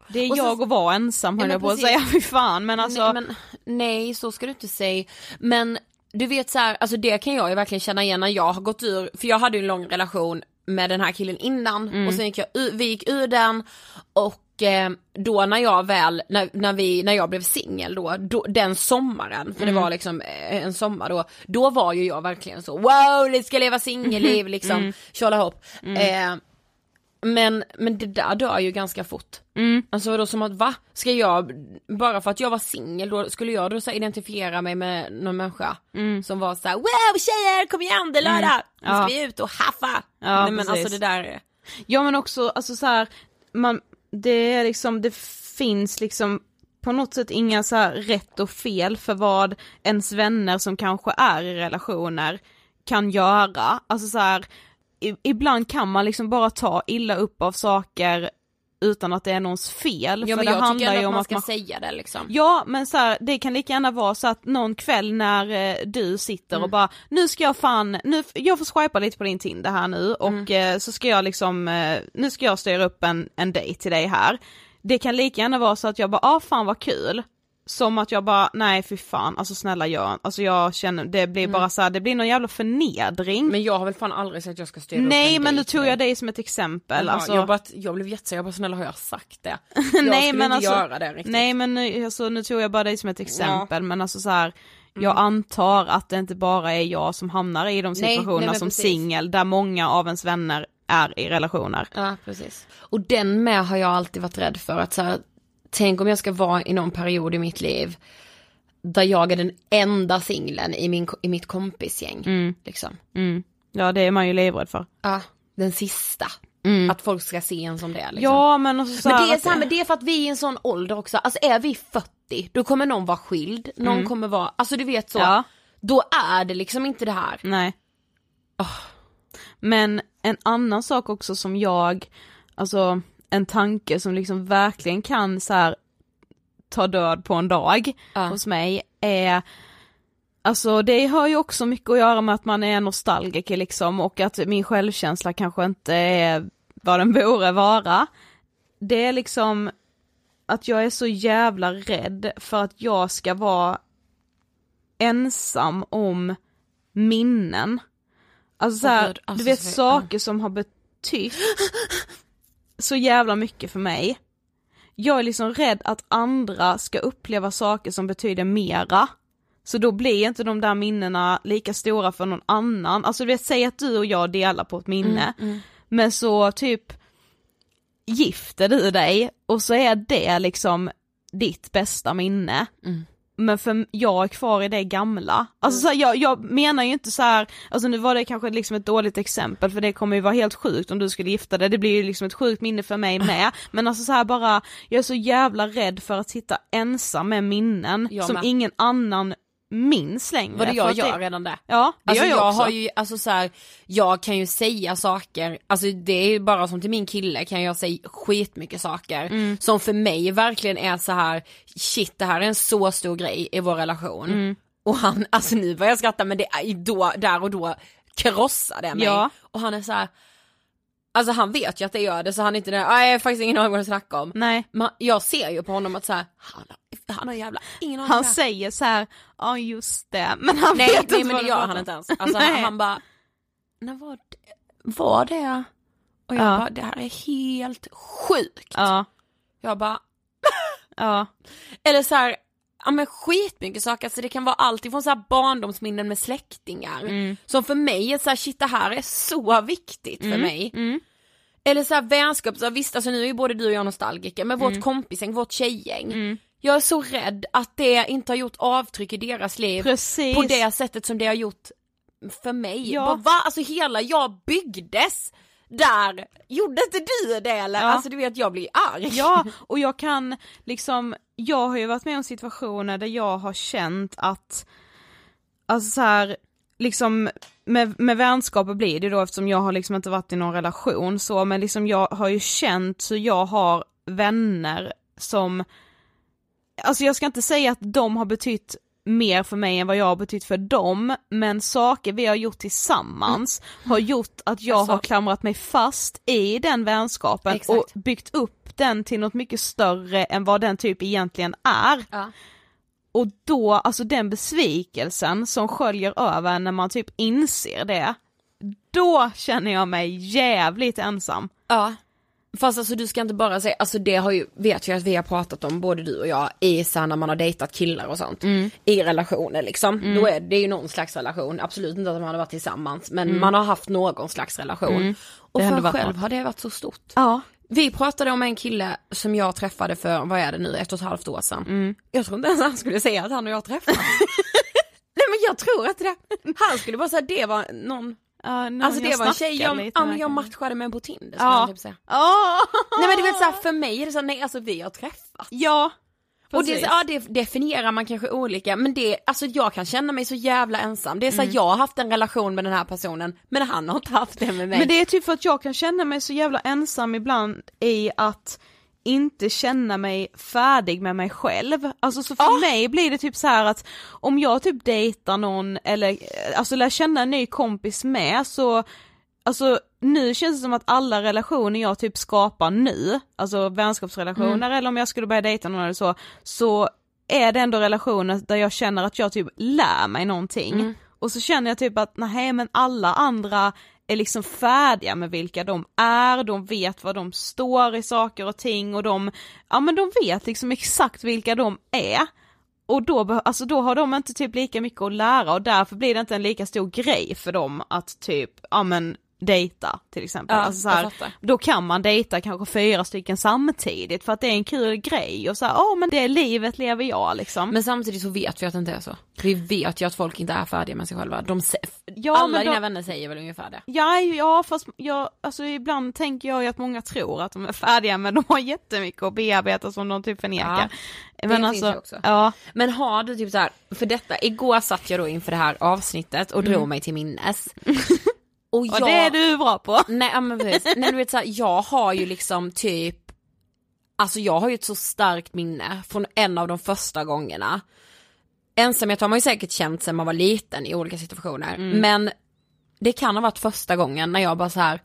det är Och så- jag att vara ensam höll Ja, jag på att säga, fy fan men alltså. nej, men, nej så ska du inte säga. Men du vet så här, alltså det kan jag ju verkligen känna igen när jag har gått ur, för jag hade ju en lång relation med den här killen innan Mm. och sen gick jag ur, vi gick ur den och eh, då när jag väl, när, när vi, när jag blev singel då, då, den sommaren, för Mm. det var liksom eh, en sommar då, då var ju jag verkligen så wow, det ska leva singelliv liksom, Mm. tjolahopp. Eh, men, men det där dör ju ganska fort. Mm. Alltså vadå som att va? Ska jag, bara för att jag var singel då skulle jag då så identifiera mig med någon människa som var så här: wow tjejer kom igen det är lördag, nu ska Mm. Ja. vi ut och haffa. Ja, Nej men precis. alltså det där, Ja men också, alltså så här, man, det är liksom, det finns liksom på något sätt inga så rätt och fel för vad ens vänner som kanske är i relationer kan göra. Alltså så här, ibland kan man liksom bara ta illa upp av saker utan att det är någons fel. ja för men det jag handlar tycker ju om att man att ska man säga det liksom. Ja men så här, det kan lika gärna vara så att någon kväll när eh, du sitter och bara nu ska jag fan, nu, jag får swipa lite på din Tinder här nu och eh, så ska jag liksom, eh, nu ska jag styra upp en, en dejt till dig här. Det kan lika gärna vara så att jag bara, ah fan vad kul. Som att jag bara, nej fy fan, alltså snälla gör, alltså jag känner, det blir bara så här, det blir någon jävla förnedring. Men jag har väl fan aldrig sagt att jag ska styra nej en men nu tog jag dig. som ett exempel. Jaha, alltså, jag, bara, jag blev jättesåhär, jag bara snälla har jag sagt det? Jag nej men inte alltså, göra det riktigt. nej men nu, alltså, nu tog jag bara dig som ett exempel men alltså så här, jag antar att det inte bara är jag som hamnar i de Mm. nej, situationerna men som singel där många av ens vänner är i relationer. Ja precis. Och den med har jag alltid varit rädd för att så här, tänk om jag ska vara i någon period i mitt liv där jag är den enda singeln i, min, i mitt kompisgäng. Liksom. Mm. Ja det är man ju livrädd för. Ja, den sista. Att folk ska se en som det. Liksom. Ja men alltså så men det är, så här, men det är för att vi är i en sån ålder också, alltså är vi 40 då kommer någon vara skild, någon kommer vara, alltså du vet så. Ja. Då är det liksom inte det här. Nej. Men en annan sak också som jag, alltså en tanke som liksom verkligen kan så här ta död på en dag Ja. hos mig är Alltså det har ju också mycket att göra med att man är nostalgiker liksom och att min självkänsla kanske inte är vad den borde vara. Det är liksom att jag är så jävla rädd för att jag ska vara ensam om minnen. Alltså så Åh, här, Gud, alltså, du vet Sofie, saker som har betytt så jävla mycket för mig. Jag är liksom rädd att andra ska uppleva saker som betyder mera. Så då blir inte de där minnena lika stora för någon annan. Alltså du vet, säg att du och jag delar på ett minne. Men så typ gifter du dig och så är det liksom ditt bästa minne. Men för jag är kvar i det gamla. Alltså så här, jag, jag menar ju inte så här, alltså nu var det kanske liksom ett dåligt exempel för det kommer ju vara helt sjukt om du skulle gifta dig, det blir ju liksom ett sjukt minne för mig med. Men alltså så här bara, jag är så jävla rädd för att sitta ensam med minnen Jag som med. ingen annan minns längre. Vad det jag gör redan det. Ja, det Alltså gör jag, jag, också. har ju, alltså så här, jag kan ju säga saker, alltså det är ju bara som till min kille kan jag säga skitmycket saker Mm. som för mig verkligen är så här shit det här är en så stor grej i vår relation. Mm. Och han, alltså nu börjar jag skratta men det är då, där och då krossar det mig. Ja. Och han är så här. Alltså han vet ju att det gör det så han är inte där, "Nej, jag har faktiskt ingen aning vad du snackar om. Nej. Men jag ser ju på honom att så här, han, har- han har jävla ingen aning. Han säger så här, ja just det, men han Nej, vet nej inte men vad det gör han inte ens. Alltså Nej. han, han bara, när var det? Var det? Och jag Ja. bara, det här är helt sjukt. Ja, Jag bara, ja, eller så här, ja men skitmycket saker, alltså det kan vara allt ifrån så här barndomsminnen med släktingar, Mm. som för mig är så här, shit det här är så viktigt för mig. mm. Eller så här vänskap, så här, visst alltså nu är ju både du och jag nostalgiker, men vårt Mm. kompisgäng, vårt tjejgäng. Jag är så rädd att det inte har gjort avtryck i deras liv precis. på det sättet som det har gjort för mig. Ja. Bara, Va? Alltså hela jag byggdes där, gjorde inte du det eller? Ja. Alltså du vet jag blir arg. Ja, och jag kan liksom, jag har ju varit med om situationer där jag har känt att, alltså så här, liksom med, med vänskaper blir det då eftersom jag har liksom inte varit i någon relation så, men liksom jag har ju känt så jag har vänner som, alltså jag ska inte säga att de har betytt mer för mig än vad jag har betytt för dem, men saker vi har gjort tillsammans har gjort att jag Alltså. har klamrat mig fast i den vänskapen Exakt. och byggt upp den till något mycket större än vad den typ egentligen är. Ja. Och då, alltså den besvikelsen som sköljer över när man typ inser det, då känner jag mig jävligt ensam. Ja. Fast alltså du ska inte bara säga, alltså det har ju, vet jag att vi har pratat om både du och jag i så här när man har dejtat killar och sånt. Mm. I relationer liksom. Då är det ju någon slags relation, absolut inte att man har varit tillsammans men Mm. man har haft någon slags relation. Och Det har för varit själv något. har det varit så stort. Ja. Vi pratade om en kille som jag träffade för, vad är det nu, ett och ett halvt år sedan. Mm. Jag tror inte ens han skulle säga att han och jag träffades. Nej men jag tror inte det. Han skulle bara säga att det var någon, Någon alltså det var en tjej jag, lite ja, jag matchade med på Tinder Ja. jag typ säga. Åh! Nej men du vet såhär för mig är det så här, nej alltså vi har träffats. Ja, Och det, precis. ja, det definierar man kanske olika men det, alltså jag kan känna mig så jävla ensam. Det är så här, jag har haft en relation med den här personen men han har inte haft det med mig. Men det är typ för att jag kan känna mig så jävla ensam ibland i att inte känna mig färdig med mig själv. Alltså så för mig blir det typ så här att om jag typ dejtar någon eller eh, alltså lär känna en ny kompis med så Alltså nu känns det som att alla relationer jag typ skapar nu, alltså vänskapsrelationer eller om jag skulle börja dejta någon eller så, så är det ändå relationer där jag känner att jag typ lär mig någonting. Och så känner jag typ att nej men alla andra är liksom färdiga med vilka de är, de vet vad de står i saker och ting och de, ja men de vet liksom exakt vilka de är. Och då, alltså då har de inte typ lika mycket att lära och därför blir det inte en lika stor grej för dem att typ, ja men dejta till exempel. Ja, alltså så här, då kan man dejta kanske fyra stycken samtidigt för att det är en kul grej och så ja men det livet lever jag liksom. Men samtidigt så vet vi att det inte är så. Vi vet ju att folk inte är färdiga med sig själva. De, Ja, alla dina de- vänner säger väl ungefär det. Ja, ja fast jag, alltså ibland tänker jag ju att många tror att de är färdiga men de har jättemycket att bearbeta som de typ förnekar. det men alltså, ja. Men har du typ så här, för detta, igår satt jag då inför det här avsnittet och drog mig till minnes. Och, Och det är du bra på. Nej ja, men precis, nej du vet så här, jag har ju liksom typ Alltså jag har ju ett så starkt minne från en av de första gångerna Ensamhet har man ju säkert känt sedan man var liten i olika situationer men det kan ha varit första gången när jag bara så här.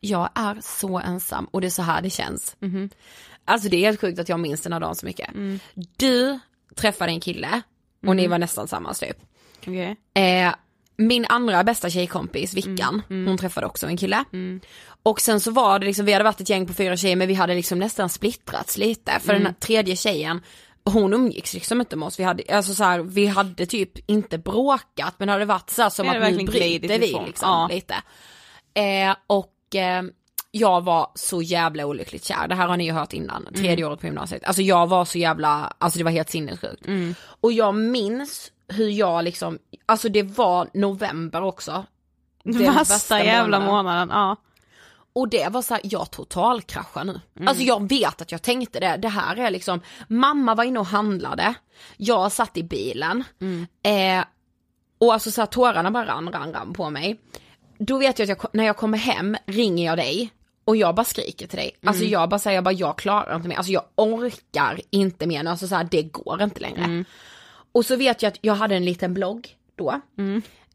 Jag är så ensam och det är så här det känns. Alltså det är helt sjukt att jag minns den här dagen så mycket. Du träffade en kille och ni var nästan samma typ. Okej. Eh, min andra bästa tjejkompis Vickan, hon träffade också en kille. Och sen så var det liksom, vi hade varit ett gäng på fyra tjejer men vi hade liksom nästan splittrats lite för den här tredje tjejen hon umgicks liksom inte med oss, vi hade, alltså så här, vi hade typ inte bråkat men det hade varit så här som att nu bryter vi liksom Ja. lite. Eh, och eh, jag var så jävla olyckligt kär, det här har ni ju hört innan, tredje Mm. året på gymnasiet. Alltså jag var så jävla, alltså det var helt sinnessjukt. Mm. Och jag minns hur jag liksom, alltså det var november också. Den Värsta jävla månaden, ja. Och det var så här, jag totalkraschar nu. Alltså jag vet att jag tänkte det, det här är liksom, mamma var inne och handlade, jag satt i bilen, eh, och alltså så här, tårarna bara rann, rann, rann på mig. Då vet jag att jag, när jag kommer hem ringer jag dig och jag bara skriker till dig. Alltså jag bara säger, jag bara jag klarar inte mer, alltså jag orkar inte mer nu, alltså så här, det går inte längre. Och så vet jag att jag hade en liten blogg då.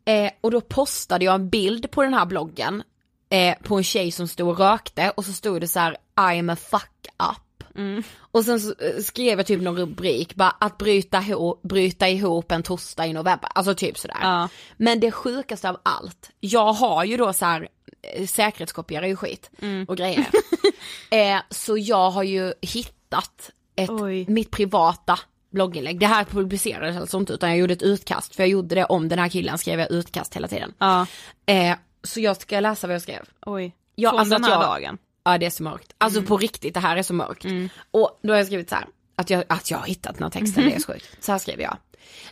Eh, och då postade jag en bild på den här bloggen eh, på en tjej som stod och rökte och så stod det så här I'm a fuck up. Mm. Och sen så eh, skrev jag typ någon rubrik, bara att bryta, ho- bryta ihop en torsdag i november, alltså typ sådär. Ja. Men det sjukaste av allt, jag har ju då så här eh, säkerhetskopierar ju skit Mm. och grejer. eh, så jag har ju hittat ett, Oj. mitt privata blogginlägg. Det här publicerades alltså inte utan jag gjorde ett utkast för jag gjorde det om den här killen skrev jag utkast hela tiden. Ja, Eh, så jag ska läsa vad jag skrev. oj. Ja, Från alltså den här jag- dagen. Ja det är så mörkt. Alltså på riktigt, det här är så mörkt. Och då har jag skrivit så här, att jag, att jag har hittat den här texten, det är så sjukt. Så här skrev jag.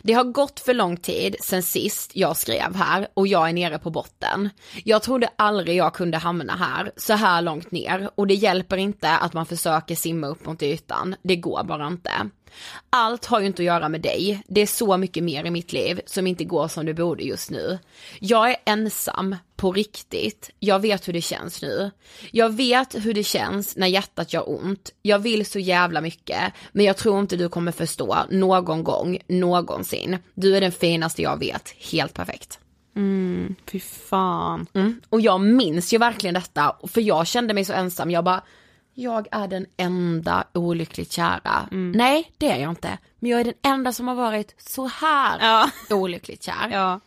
Det har gått för lång tid sen sist jag skrev här och jag är nere på botten. Jag trodde aldrig jag kunde hamna här, så här långt ner och det hjälper inte att man försöker simma upp mot ytan. Det går bara inte. Allt har ju inte att göra med dig. Det är så mycket mer i mitt liv som inte går som det borde just nu. Jag är ensam på riktigt. Jag vet hur det känns nu. Jag vet hur det känns när hjärtat gör ont. Jag vill så jävla mycket, men jag tror inte du kommer förstå någon gång, någonsin. Du är den finaste jag vet, helt perfekt. Fy fan. Mm. Och jag minns ju verkligen detta, för jag kände mig så ensam. Jag bara, jag är den enda olyckligt kära. Nej, det är jag inte. Men jag är den enda som har varit så här Ja. olyckligt kär. Ja.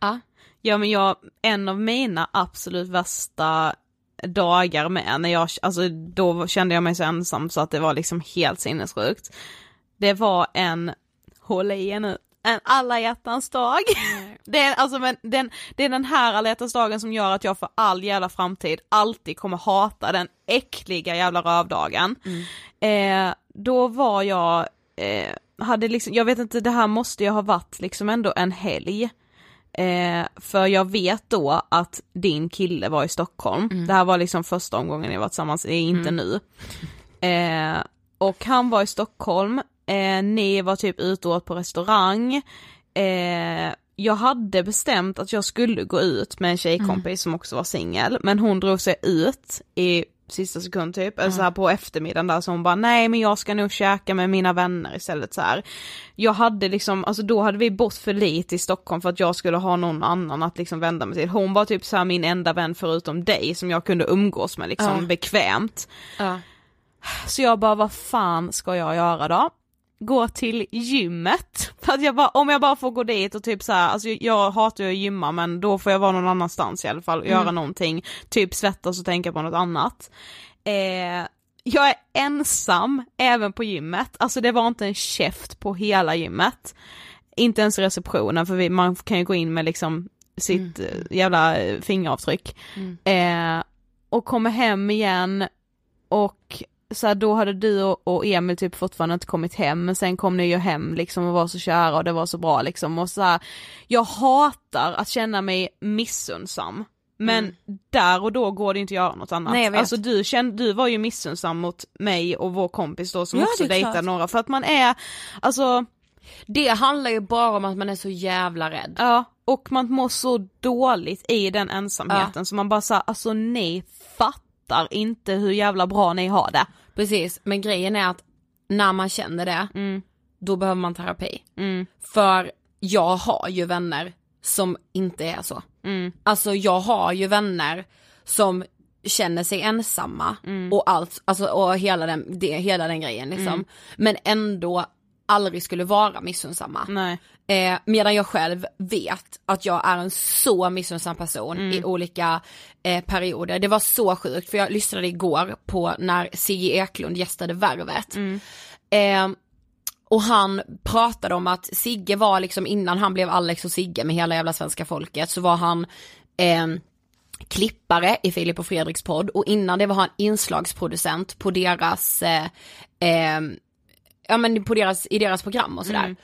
Ja. Ja men jag, en av mina absolut värsta dagar med, när jag, alltså då kände jag mig så ensam så att det var liksom helt sinnessjukt. Det var en, håll i er nu, en alla hjärtans dag. Det är, alltså, men den, det är den här alla hjärtans dagen som gör att jag för all jävla framtid alltid kommer hata den äckliga jävla rövdagen. Eh, då var jag, eh, hade liksom, jag vet inte, det här måste ju ha varit liksom ändå en helg. Eh, för jag vet då att din kille var i Stockholm. Det här var liksom första omgången ni var tillsammans, det är inte nu. Eh, och han var i Stockholm, eh, ni var typ ute och åt på restaurang. Eh, jag hade bestämt att jag skulle gå ut med en tjejkompis som också var singel, men hon drog sig ut i sista sekund typ, eller så här på eftermiddagen där så hon bara nej men jag ska nog käka med mina vänner istället så här. Jag hade liksom, alltså då hade vi bott för lite i Stockholm för att jag skulle ha någon annan att liksom vända mig till. Hon var typ så här min enda vän förutom dig som jag kunde umgås med liksom Ja. bekvämt. Ja. Så jag bara, vad fan ska jag göra då? Gå till gymmet, för att jag bara, om jag bara får gå dit och typ så här, alltså jag hatar ju att gymma men då får jag vara någon annanstans i alla fall och göra någonting, typ svettas och tänka på något annat. Eh, jag är ensam även på gymmet, alltså det var inte en käft på hela gymmet. Inte ens receptionen för vi, man kan ju gå in med liksom sitt eh, jävla eh, fingeravtryck. Eh, och kommer hem igen och så här, då hade du och, och Emil typ fortfarande inte kommit hem men sen kom ni ju hem liksom och var så kära och det var så bra liksom och så här, jag hatar att känna mig missundsam. Men där och då går det inte att göra något annat. Nej. Alltså du, kände, du var ju missundsam mot mig och vår kompis då som Ja, också klart. några för att man är, alltså Det handlar ju bara om att man är så jävla rädd. Ja, och man mår så dåligt i den ensamheten så man bara säger alltså ni fattar inte hur jävla bra ni har det. Precis, men grejen är att när man känner det, då behöver man terapi. För jag har ju vänner som inte är så. Alltså jag har ju vänner som känner sig ensamma och allt, alltså och hela den, det, hela den grejen liksom. Men ändå aldrig skulle vara missunnsamma. Eh, medan jag själv vet att jag är en så missunnsam person i olika eh, perioder. Det var så sjukt för jag lyssnade igår på när Sigge Eklund gästade Värvet. Eh, och han pratade om att Sigge var liksom innan han blev Alex och Sigge med hela jävla svenska folket så var han eh, klippare i Filip och Fredriks podd och innan det var han inslagsproducent på deras, eh, eh, ja men på deras, i deras program och sådär.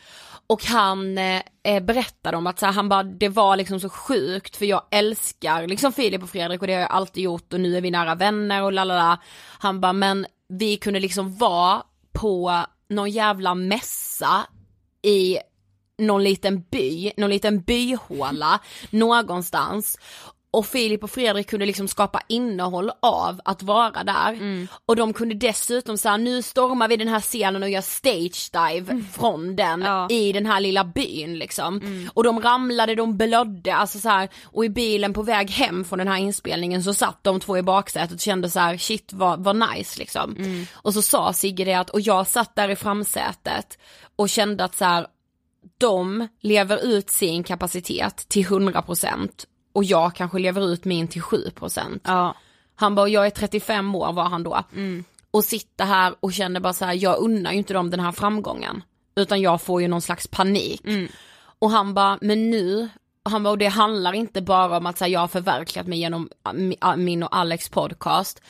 Och han eh, eh berättade om att så här, han bara, det var liksom så sjukt för jag älskar liksom Filip och Fredrik och det har jag alltid gjort och nu är vi nära vänner och lalala. Han bara, men vi kunde liksom vara på någon jävla mässa i någon liten by, någon liten byhåla någonstans och Filip och Fredrik kunde liksom skapa innehåll av att vara där. Mm. Och de kunde dessutom säga nu stormar vi den här scenen och gör stage dive Mm. från den i den här lilla byn liksom. Och de ramlade, de blödde, alltså så här, och i bilen på väg hem från den här inspelningen så satt de två i baksätet och kände så här: shit vad, vad nice liksom. Och så sa Sigge det att, och jag satt där i framsätet och kände att så här, de lever ut sin kapacitet till 100% och jag kanske lever ut min till 7%. Ja. Han bara, jag är 35 år var han då. Och sitter här och känner bara så här, jag unnar ju inte dem den här framgången. Utan jag får ju någon slags panik. Och han bara, men nu, han bara, och det handlar inte bara om att så här, jag har förverkligat mig genom mi- min och Alex podcast.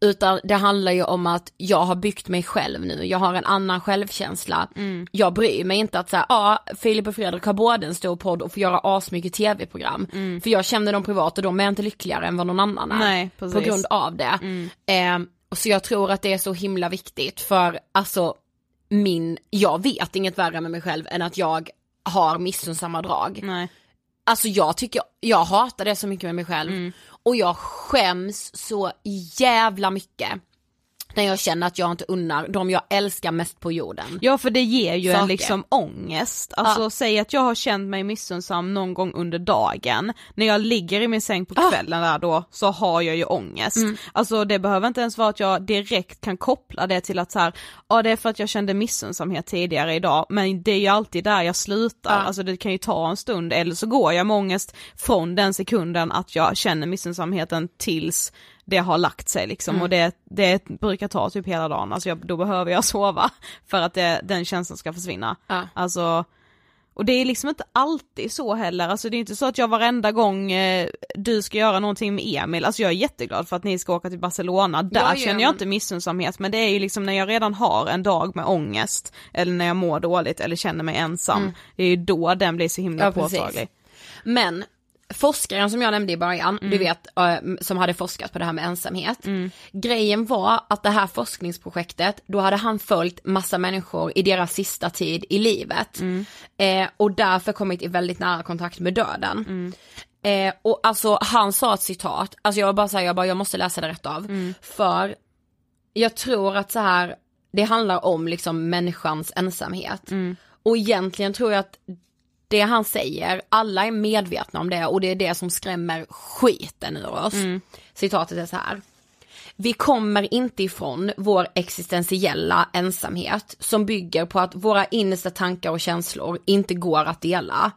Utan det handlar ju om att jag har byggt mig själv nu, jag har en annan självkänsla. Jag bryr mig inte att säga, ja Filip och Fredrik har både en stor podd och får göra asmycket tv-program. För jag känner dem privat och de är inte lyckligare än vad någon annan är. Nej, precis. på grund av det. Eh, och så jag tror att det är så himla viktigt för alltså min, jag vet inget värre med mig själv än att jag har missunnsamma drag. Nej. Alltså jag tycker, jag hatar det så mycket med mig själv. Och jag skäms så jävla mycket. När jag känner att jag inte unnar de jag älskar mest på jorden. Ja för det ger ju Saker. en liksom ångest, alltså Ja. säg att jag har känt mig missunnsam någon gång under dagen, när jag ligger i min säng på Ah. kvällen där då så har jag ju ångest. Mm. Alltså det behöver inte ens vara att jag direkt kan koppla det till att så här, ja det är för att jag kände missunnsamhet tidigare idag, men det är ju alltid där jag slutar, Ja. alltså det kan ju ta en stund eller så går jag med ångest från den sekunden att jag känner missunnsamheten tills det har lagt sig liksom Mm. och det, det brukar ta typ hela dagen, alltså jag, då behöver jag sova för att det, den känslan ska försvinna. Ja. Alltså, och det är liksom inte alltid så heller, alltså det är inte så att jag varenda gång eh, du ska göra någonting med Emil, alltså jag är jätteglad för att ni ska åka till Barcelona, där Ja, känner jag inte missunnsamhet men det är ju liksom när jag redan har en dag med ångest, eller när jag mår dåligt eller känner mig ensam, det är ju då den blir så himla Mm. Ja, precis. påtaglig. Men forskaren som jag nämnde i början, du vet, eh, som hade forskat på det här med ensamhet. Grejen var att det här forskningsprojektet, då hade han följt massa människor i deras sista tid i livet. Eh, och därför kommit i väldigt nära kontakt med döden. Eh, och alltså han sa ett citat, alltså jag var bara såhär, jag bara jag måste läsa det rätt av. För jag tror att så här det handlar om liksom människans ensamhet. Och egentligen tror jag att det han säger, alla är medvetna om det och det är det som skrämmer skiten ur oss. Citatet är så här. Vi kommer inte ifrån vår existentiella ensamhet som bygger på att våra innersta tankar och känslor inte går att dela.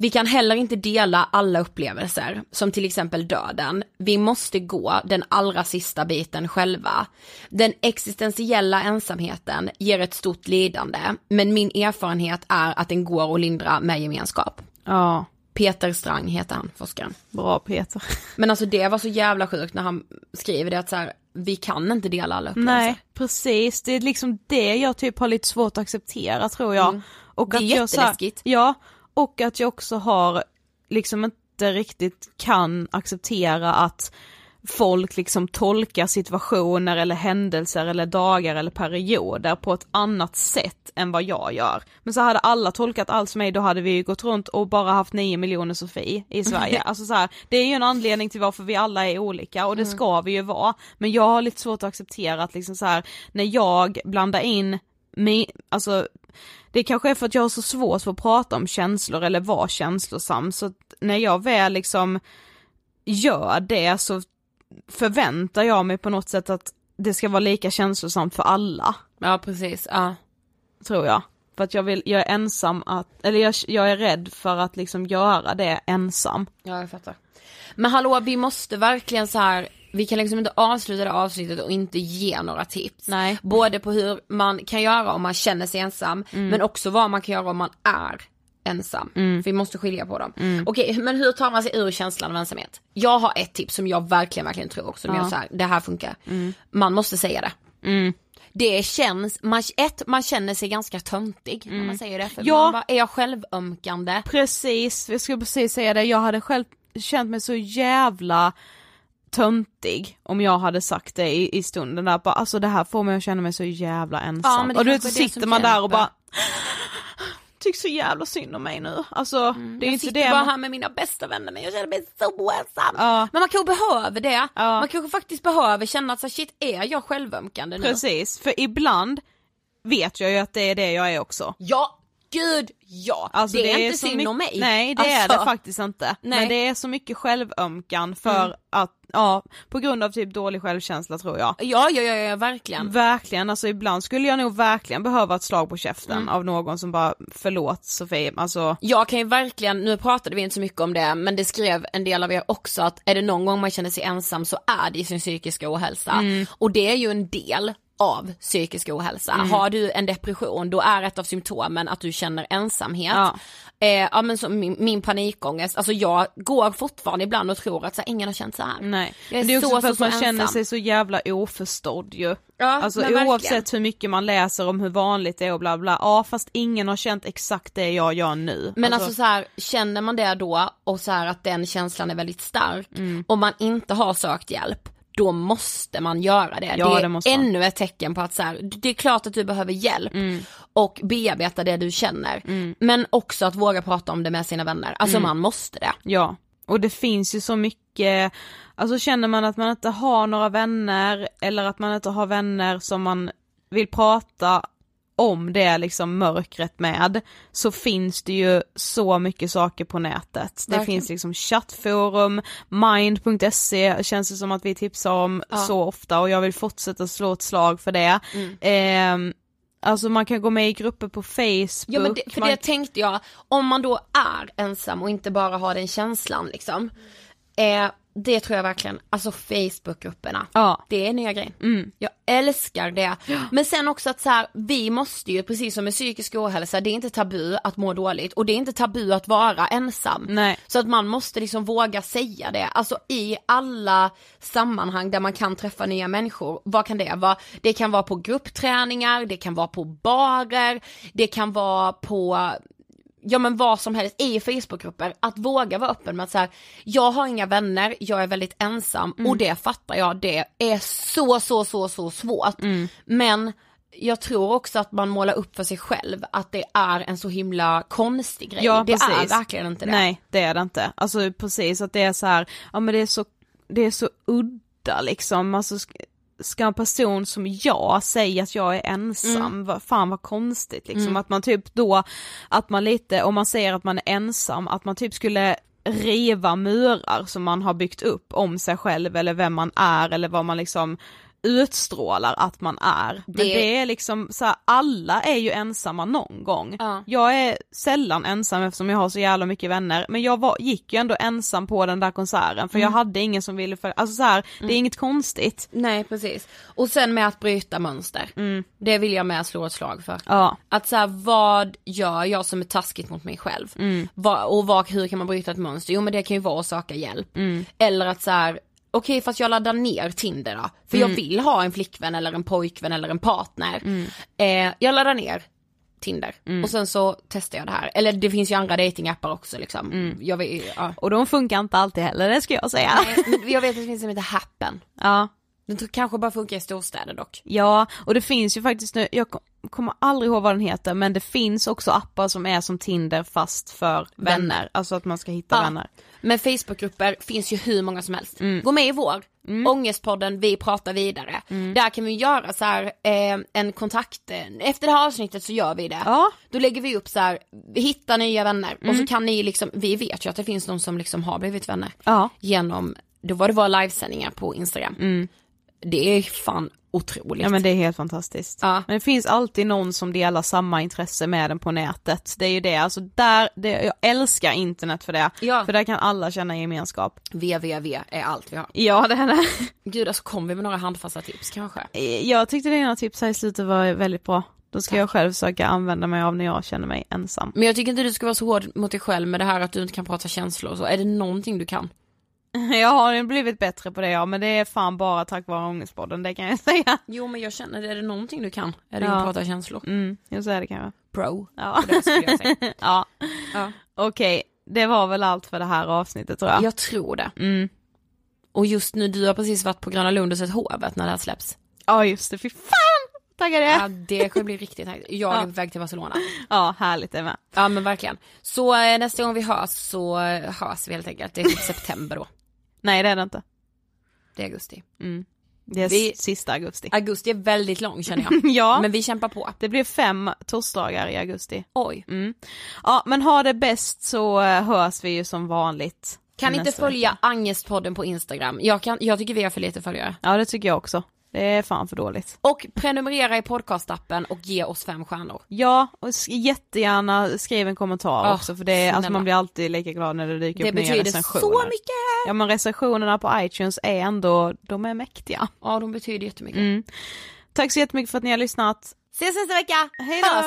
Vi kan heller inte dela alla upplevelser, som till exempel döden. Vi måste gå den allra sista biten själva. Den existentiella ensamheten ger ett stort lidande, men min erfarenhet är att den går att lindra med gemenskap. Ja, Peter Strang heter han, forskaren. bra Peter. Men alltså det var så jävla sjukt när han skriver det att så här, vi kan inte dela alla upplevelser. Nej, precis. Det är liksom det jag typ har lite svårt att acceptera tror jag. Och Det är att jag här- jätteläskigt. Ja, och att jag också har liksom inte riktigt kan acceptera att folk liksom tolkar situationer eller händelser eller dagar eller perioder på ett annat sätt än vad jag gör. Men så hade alla tolkat allt som mig, då hade vi ju gått runt och bara haft 9 miljoner Sofie i Sverige. Alltså så här, det är ju en anledning till varför vi alla är olika och det ska vi ju vara. Men jag har lite svårt att acceptera att liksom så här, när jag blandar in mi, alltså det kanske är för att jag har så svårt för att prata om känslor eller vara känslosam så att när jag väl liksom gör det så förväntar jag mig på något sätt att det ska vara lika känslosamt för alla, Ja precis, ja. tror jag. För att jag vill, jag är ensam att, eller jag, jag är rädd för att liksom göra det ensam. Ja jag fattar. Men hallå vi måste verkligen så här. Vi kan liksom inte avsluta det avsnittet och inte ge några tips. Nej. Både på hur man kan göra om man känner sig ensam, men också vad man kan göra om man är ensam. För vi måste skilja på dem. Okej, men hur tar man sig ur känslan av ensamhet? Jag har ett tips som jag verkligen, verkligen tror också, som gör så här, det här funkar. Man måste säga det. Det känns, man, ett, man känner sig ganska töntig när man säger det. För Ja. man bara, är jag självömkande? Precis, jag skulle precis säga det, jag hade själv känt mig så jävla töntig om jag hade sagt det i, i stunden där, bara, alltså det här får mig att känna mig så jävla ensam. Ja, och du vet så sitter man där och bara tycker så jävla synd om mig nu. Alltså det är Mm. jag inte sitter det bara här med mina bästa vänner men jag känner mig så ensam. Ja. Men man kanske behöver det. Ja. Man kanske faktiskt behöver känna att så, shit är jag självömkande nu? Precis, för ibland vet jag ju att det är det jag är också. Ja, gud ja. Alltså, det, är inte så synd om mig. Nej det är Alltså, det faktiskt inte. nej. Men det är så mycket självömkan för Mm. att, ja, på grund av typ dålig självkänsla tror jag. Ja, ja, ja, ja verkligen. Verkligen, alltså ibland skulle jag nog verkligen behöva ett slag på käften Mm. av någon som bara förlåt Sofie, alltså Jag kan ju verkligen, nu pratade vi inte så mycket om det, men det skrev en del av er också att är det någon gång man känner sig ensam så är det i sin psykiska ohälsa. Mm. Och det är ju en del av psykisk ohälsa. Mm. Har du en depression då är ett av symptomen att du känner ensamhet. Ja. Eh, ja men som min, min panikångest, alltså jag går fortfarande ibland och tror att så här, ingen har känt så här. nej. Jag är det är också så, för så, att så man känner ensam. sig så jävla oförstådd ju. Ja, Alltså men verkligen. oavsett hur mycket man läser om hur vanligt det är och bla bla, ja fast ingen har känt exakt det jag gör nu. Men alltså, så här, känner man det då och så här att den känslan är väldigt stark Mm. och man inte har sökt hjälp då måste man göra det. Ja, det är det ännu ett tecken på att så här, det är klart att du behöver hjälp Mm. och bearbeta det du känner. Men också att våga prata om det med sina vänner. Alltså Mm. man måste det. Ja, och det finns ju så mycket, alltså känner man att man inte har några vänner eller att man inte har vänner som man vill prata om det liksom mörkret med så finns det ju så mycket saker på nätet. Det Verkligen. finns liksom chattforum, mind.se känns det som att vi tipsar om Ja. så ofta och jag vill fortsätta slå ett slag för det. Mm. Ehm, alltså man kan gå med i grupper på Facebook. Ja men det, för man... det tänkte jag, om man då är ensam och inte bara har den känslan liksom. Eh, det tror jag verkligen, alltså Facebookgrupperna. Ja. Det är nya grejen. Mm. Jag älskar det. Men sen också att så här, vi måste ju, precis som med psykisk ohälsa, det är inte tabu att må dåligt och det är inte tabu att vara ensam. Nej. Så att man måste liksom våga säga det, alltså i alla sammanhang där man kan träffa nya människor. Vad kan det vara? Det kan vara på gruppträningar, det kan vara på barer, det kan vara på ja men vad som helst i Facebookgrupper, att våga vara öppen med att så här, jag har inga vänner, jag är väldigt ensam och det fattar jag, det är så så så så svårt. Men jag tror också att man målar upp för sig själv att det är en så himla konstig grej. Ja, det är precis. verkligen inte det. Nej det är det inte. Alltså precis att det är så här, ja men det är så, det är så udda liksom, alltså ska en person som jag säga att jag är ensam, Mm. fan vad konstigt liksom, Mm. att man typ då, att man lite, om man säger att man är ensam, att man typ skulle riva murar som man har byggt upp om sig själv eller vem man är eller vad man liksom utstrålar att man är. Men Det- det är liksom så här, alla är ju ensamma någon gång. Ja. Jag är sällan ensam eftersom jag har så jävla mycket vänner, men jag var, gick ju ändå ensam på den där konserten för jag Mm. hade ingen som ville följa, alltså så här, det är inget konstigt. Nej precis. Och sen med att bryta mönster. Det vill jag med slå ett slag för. Ja. Att så här, vad gör jag som är taskigt mot mig själv? Vad, och vad, hur kan man bryta ett mönster? Jo men det kan ju vara att söka hjälp. Eller att så här, okej fast jag laddar ner Tinder då. För jag vill ha en flickvän eller en pojkvän eller en partner. Eh, jag laddar ner Tinder och sen så testar jag det här. Eller det finns ju andra datingappar också liksom. Jag, vet, ja. Och de funkar inte alltid heller, det ska jag säga. Nej, jag vet att det finns en som heter Happen. Ja. Den kanske bara funkar i storstäder dock. Ja, och det finns ju faktiskt nu, jag kom- kommer aldrig ihåg vad den heter, men det finns också appar som är som Tinder fast för vänner, Vänner. alltså att man ska hitta Ja. vänner. Men Facebookgrupper finns ju hur många som helst. Gå med i vår, Ångestpodden, vi pratar vidare. Där kan vi göra så här, eh, en kontakt, eh, efter det här avsnittet så gör vi det. Ja. Då lägger vi upp så här, vi hittar nya vänner och så kan ni liksom, vi vet ju att det finns de som liksom har blivit vänner. Ja. Genom, då var det var livesändningar på Instagram. Det är fan otroligt. Ja men det är helt fantastiskt. Ja. Men det finns alltid någon som delar samma intresse med den på nätet. Det är ju det, alltså där, det, jag älskar internet för det. Ja. För där kan alla känna gemenskap. VVV är allt vi har. Ja det är det. Gud alltså kom vi med några handfasta tips kanske? Jag tyckte dina tips här i slutet var väldigt bra. Då ska jag själv försöka använda mig av när jag känner mig ensam. Men jag tycker inte du ska vara så hård mot dig själv med det här att du inte kan prata känslor och så. Är det någonting du kan? Jag har blivit bättre på det ja, men det är fan bara tack vare ångestpodden, det kan jag säga. Jo men jag känner, är det någonting du kan? Är det Ja. att prata känslor? Mm, så är det kanske. Pro. Ja. Det skulle jag säga. ja. Ja. Okej, det var väl allt för det här avsnittet tror jag. Jag tror det. Mm. Och just nu, du har precis varit på Gröna Lund och sett Hovet när det här släpps. Ja just det, fy fan! taggade. Ja, det kommer bli riktigt taggad. Jag är Ja. på väg till Barcelona. Ja, härligt det med. Ja men verkligen. Så eh, nästa gång vi hörs så eh, hörs vi helt enkelt. Det är typ september då. Nej det är det inte. Det är augusti. Mm. Det är Vi- sista augusti. Augusti är väldigt lång känner jag. ja, Men vi kämpar på. det blir fem torsdagar i augusti. Oj. Mm. Ja men ha det bäst så eh, hörs vi ju som vanligt. Kan inte följa vecka. Angestpodden på Instagram. Jag, kan, jag tycker vi har för lite följare. Ja det tycker jag också. Det är fan för dåligt. Och prenumerera i podcastappen och ge oss fem stjärnor. Ja, och jättegärna skriv en kommentar Ja, också för det är, alltså man blir alltid lika glad när det dyker Det upp nya betyder recensioner. så mycket! Ja men recensionerna på iTunes är ändå, de är mäktiga. Ja de betyder jättemycket. Mm. Tack så jättemycket för att ni har lyssnat. Ses nästa vecka! Hej då! Hörs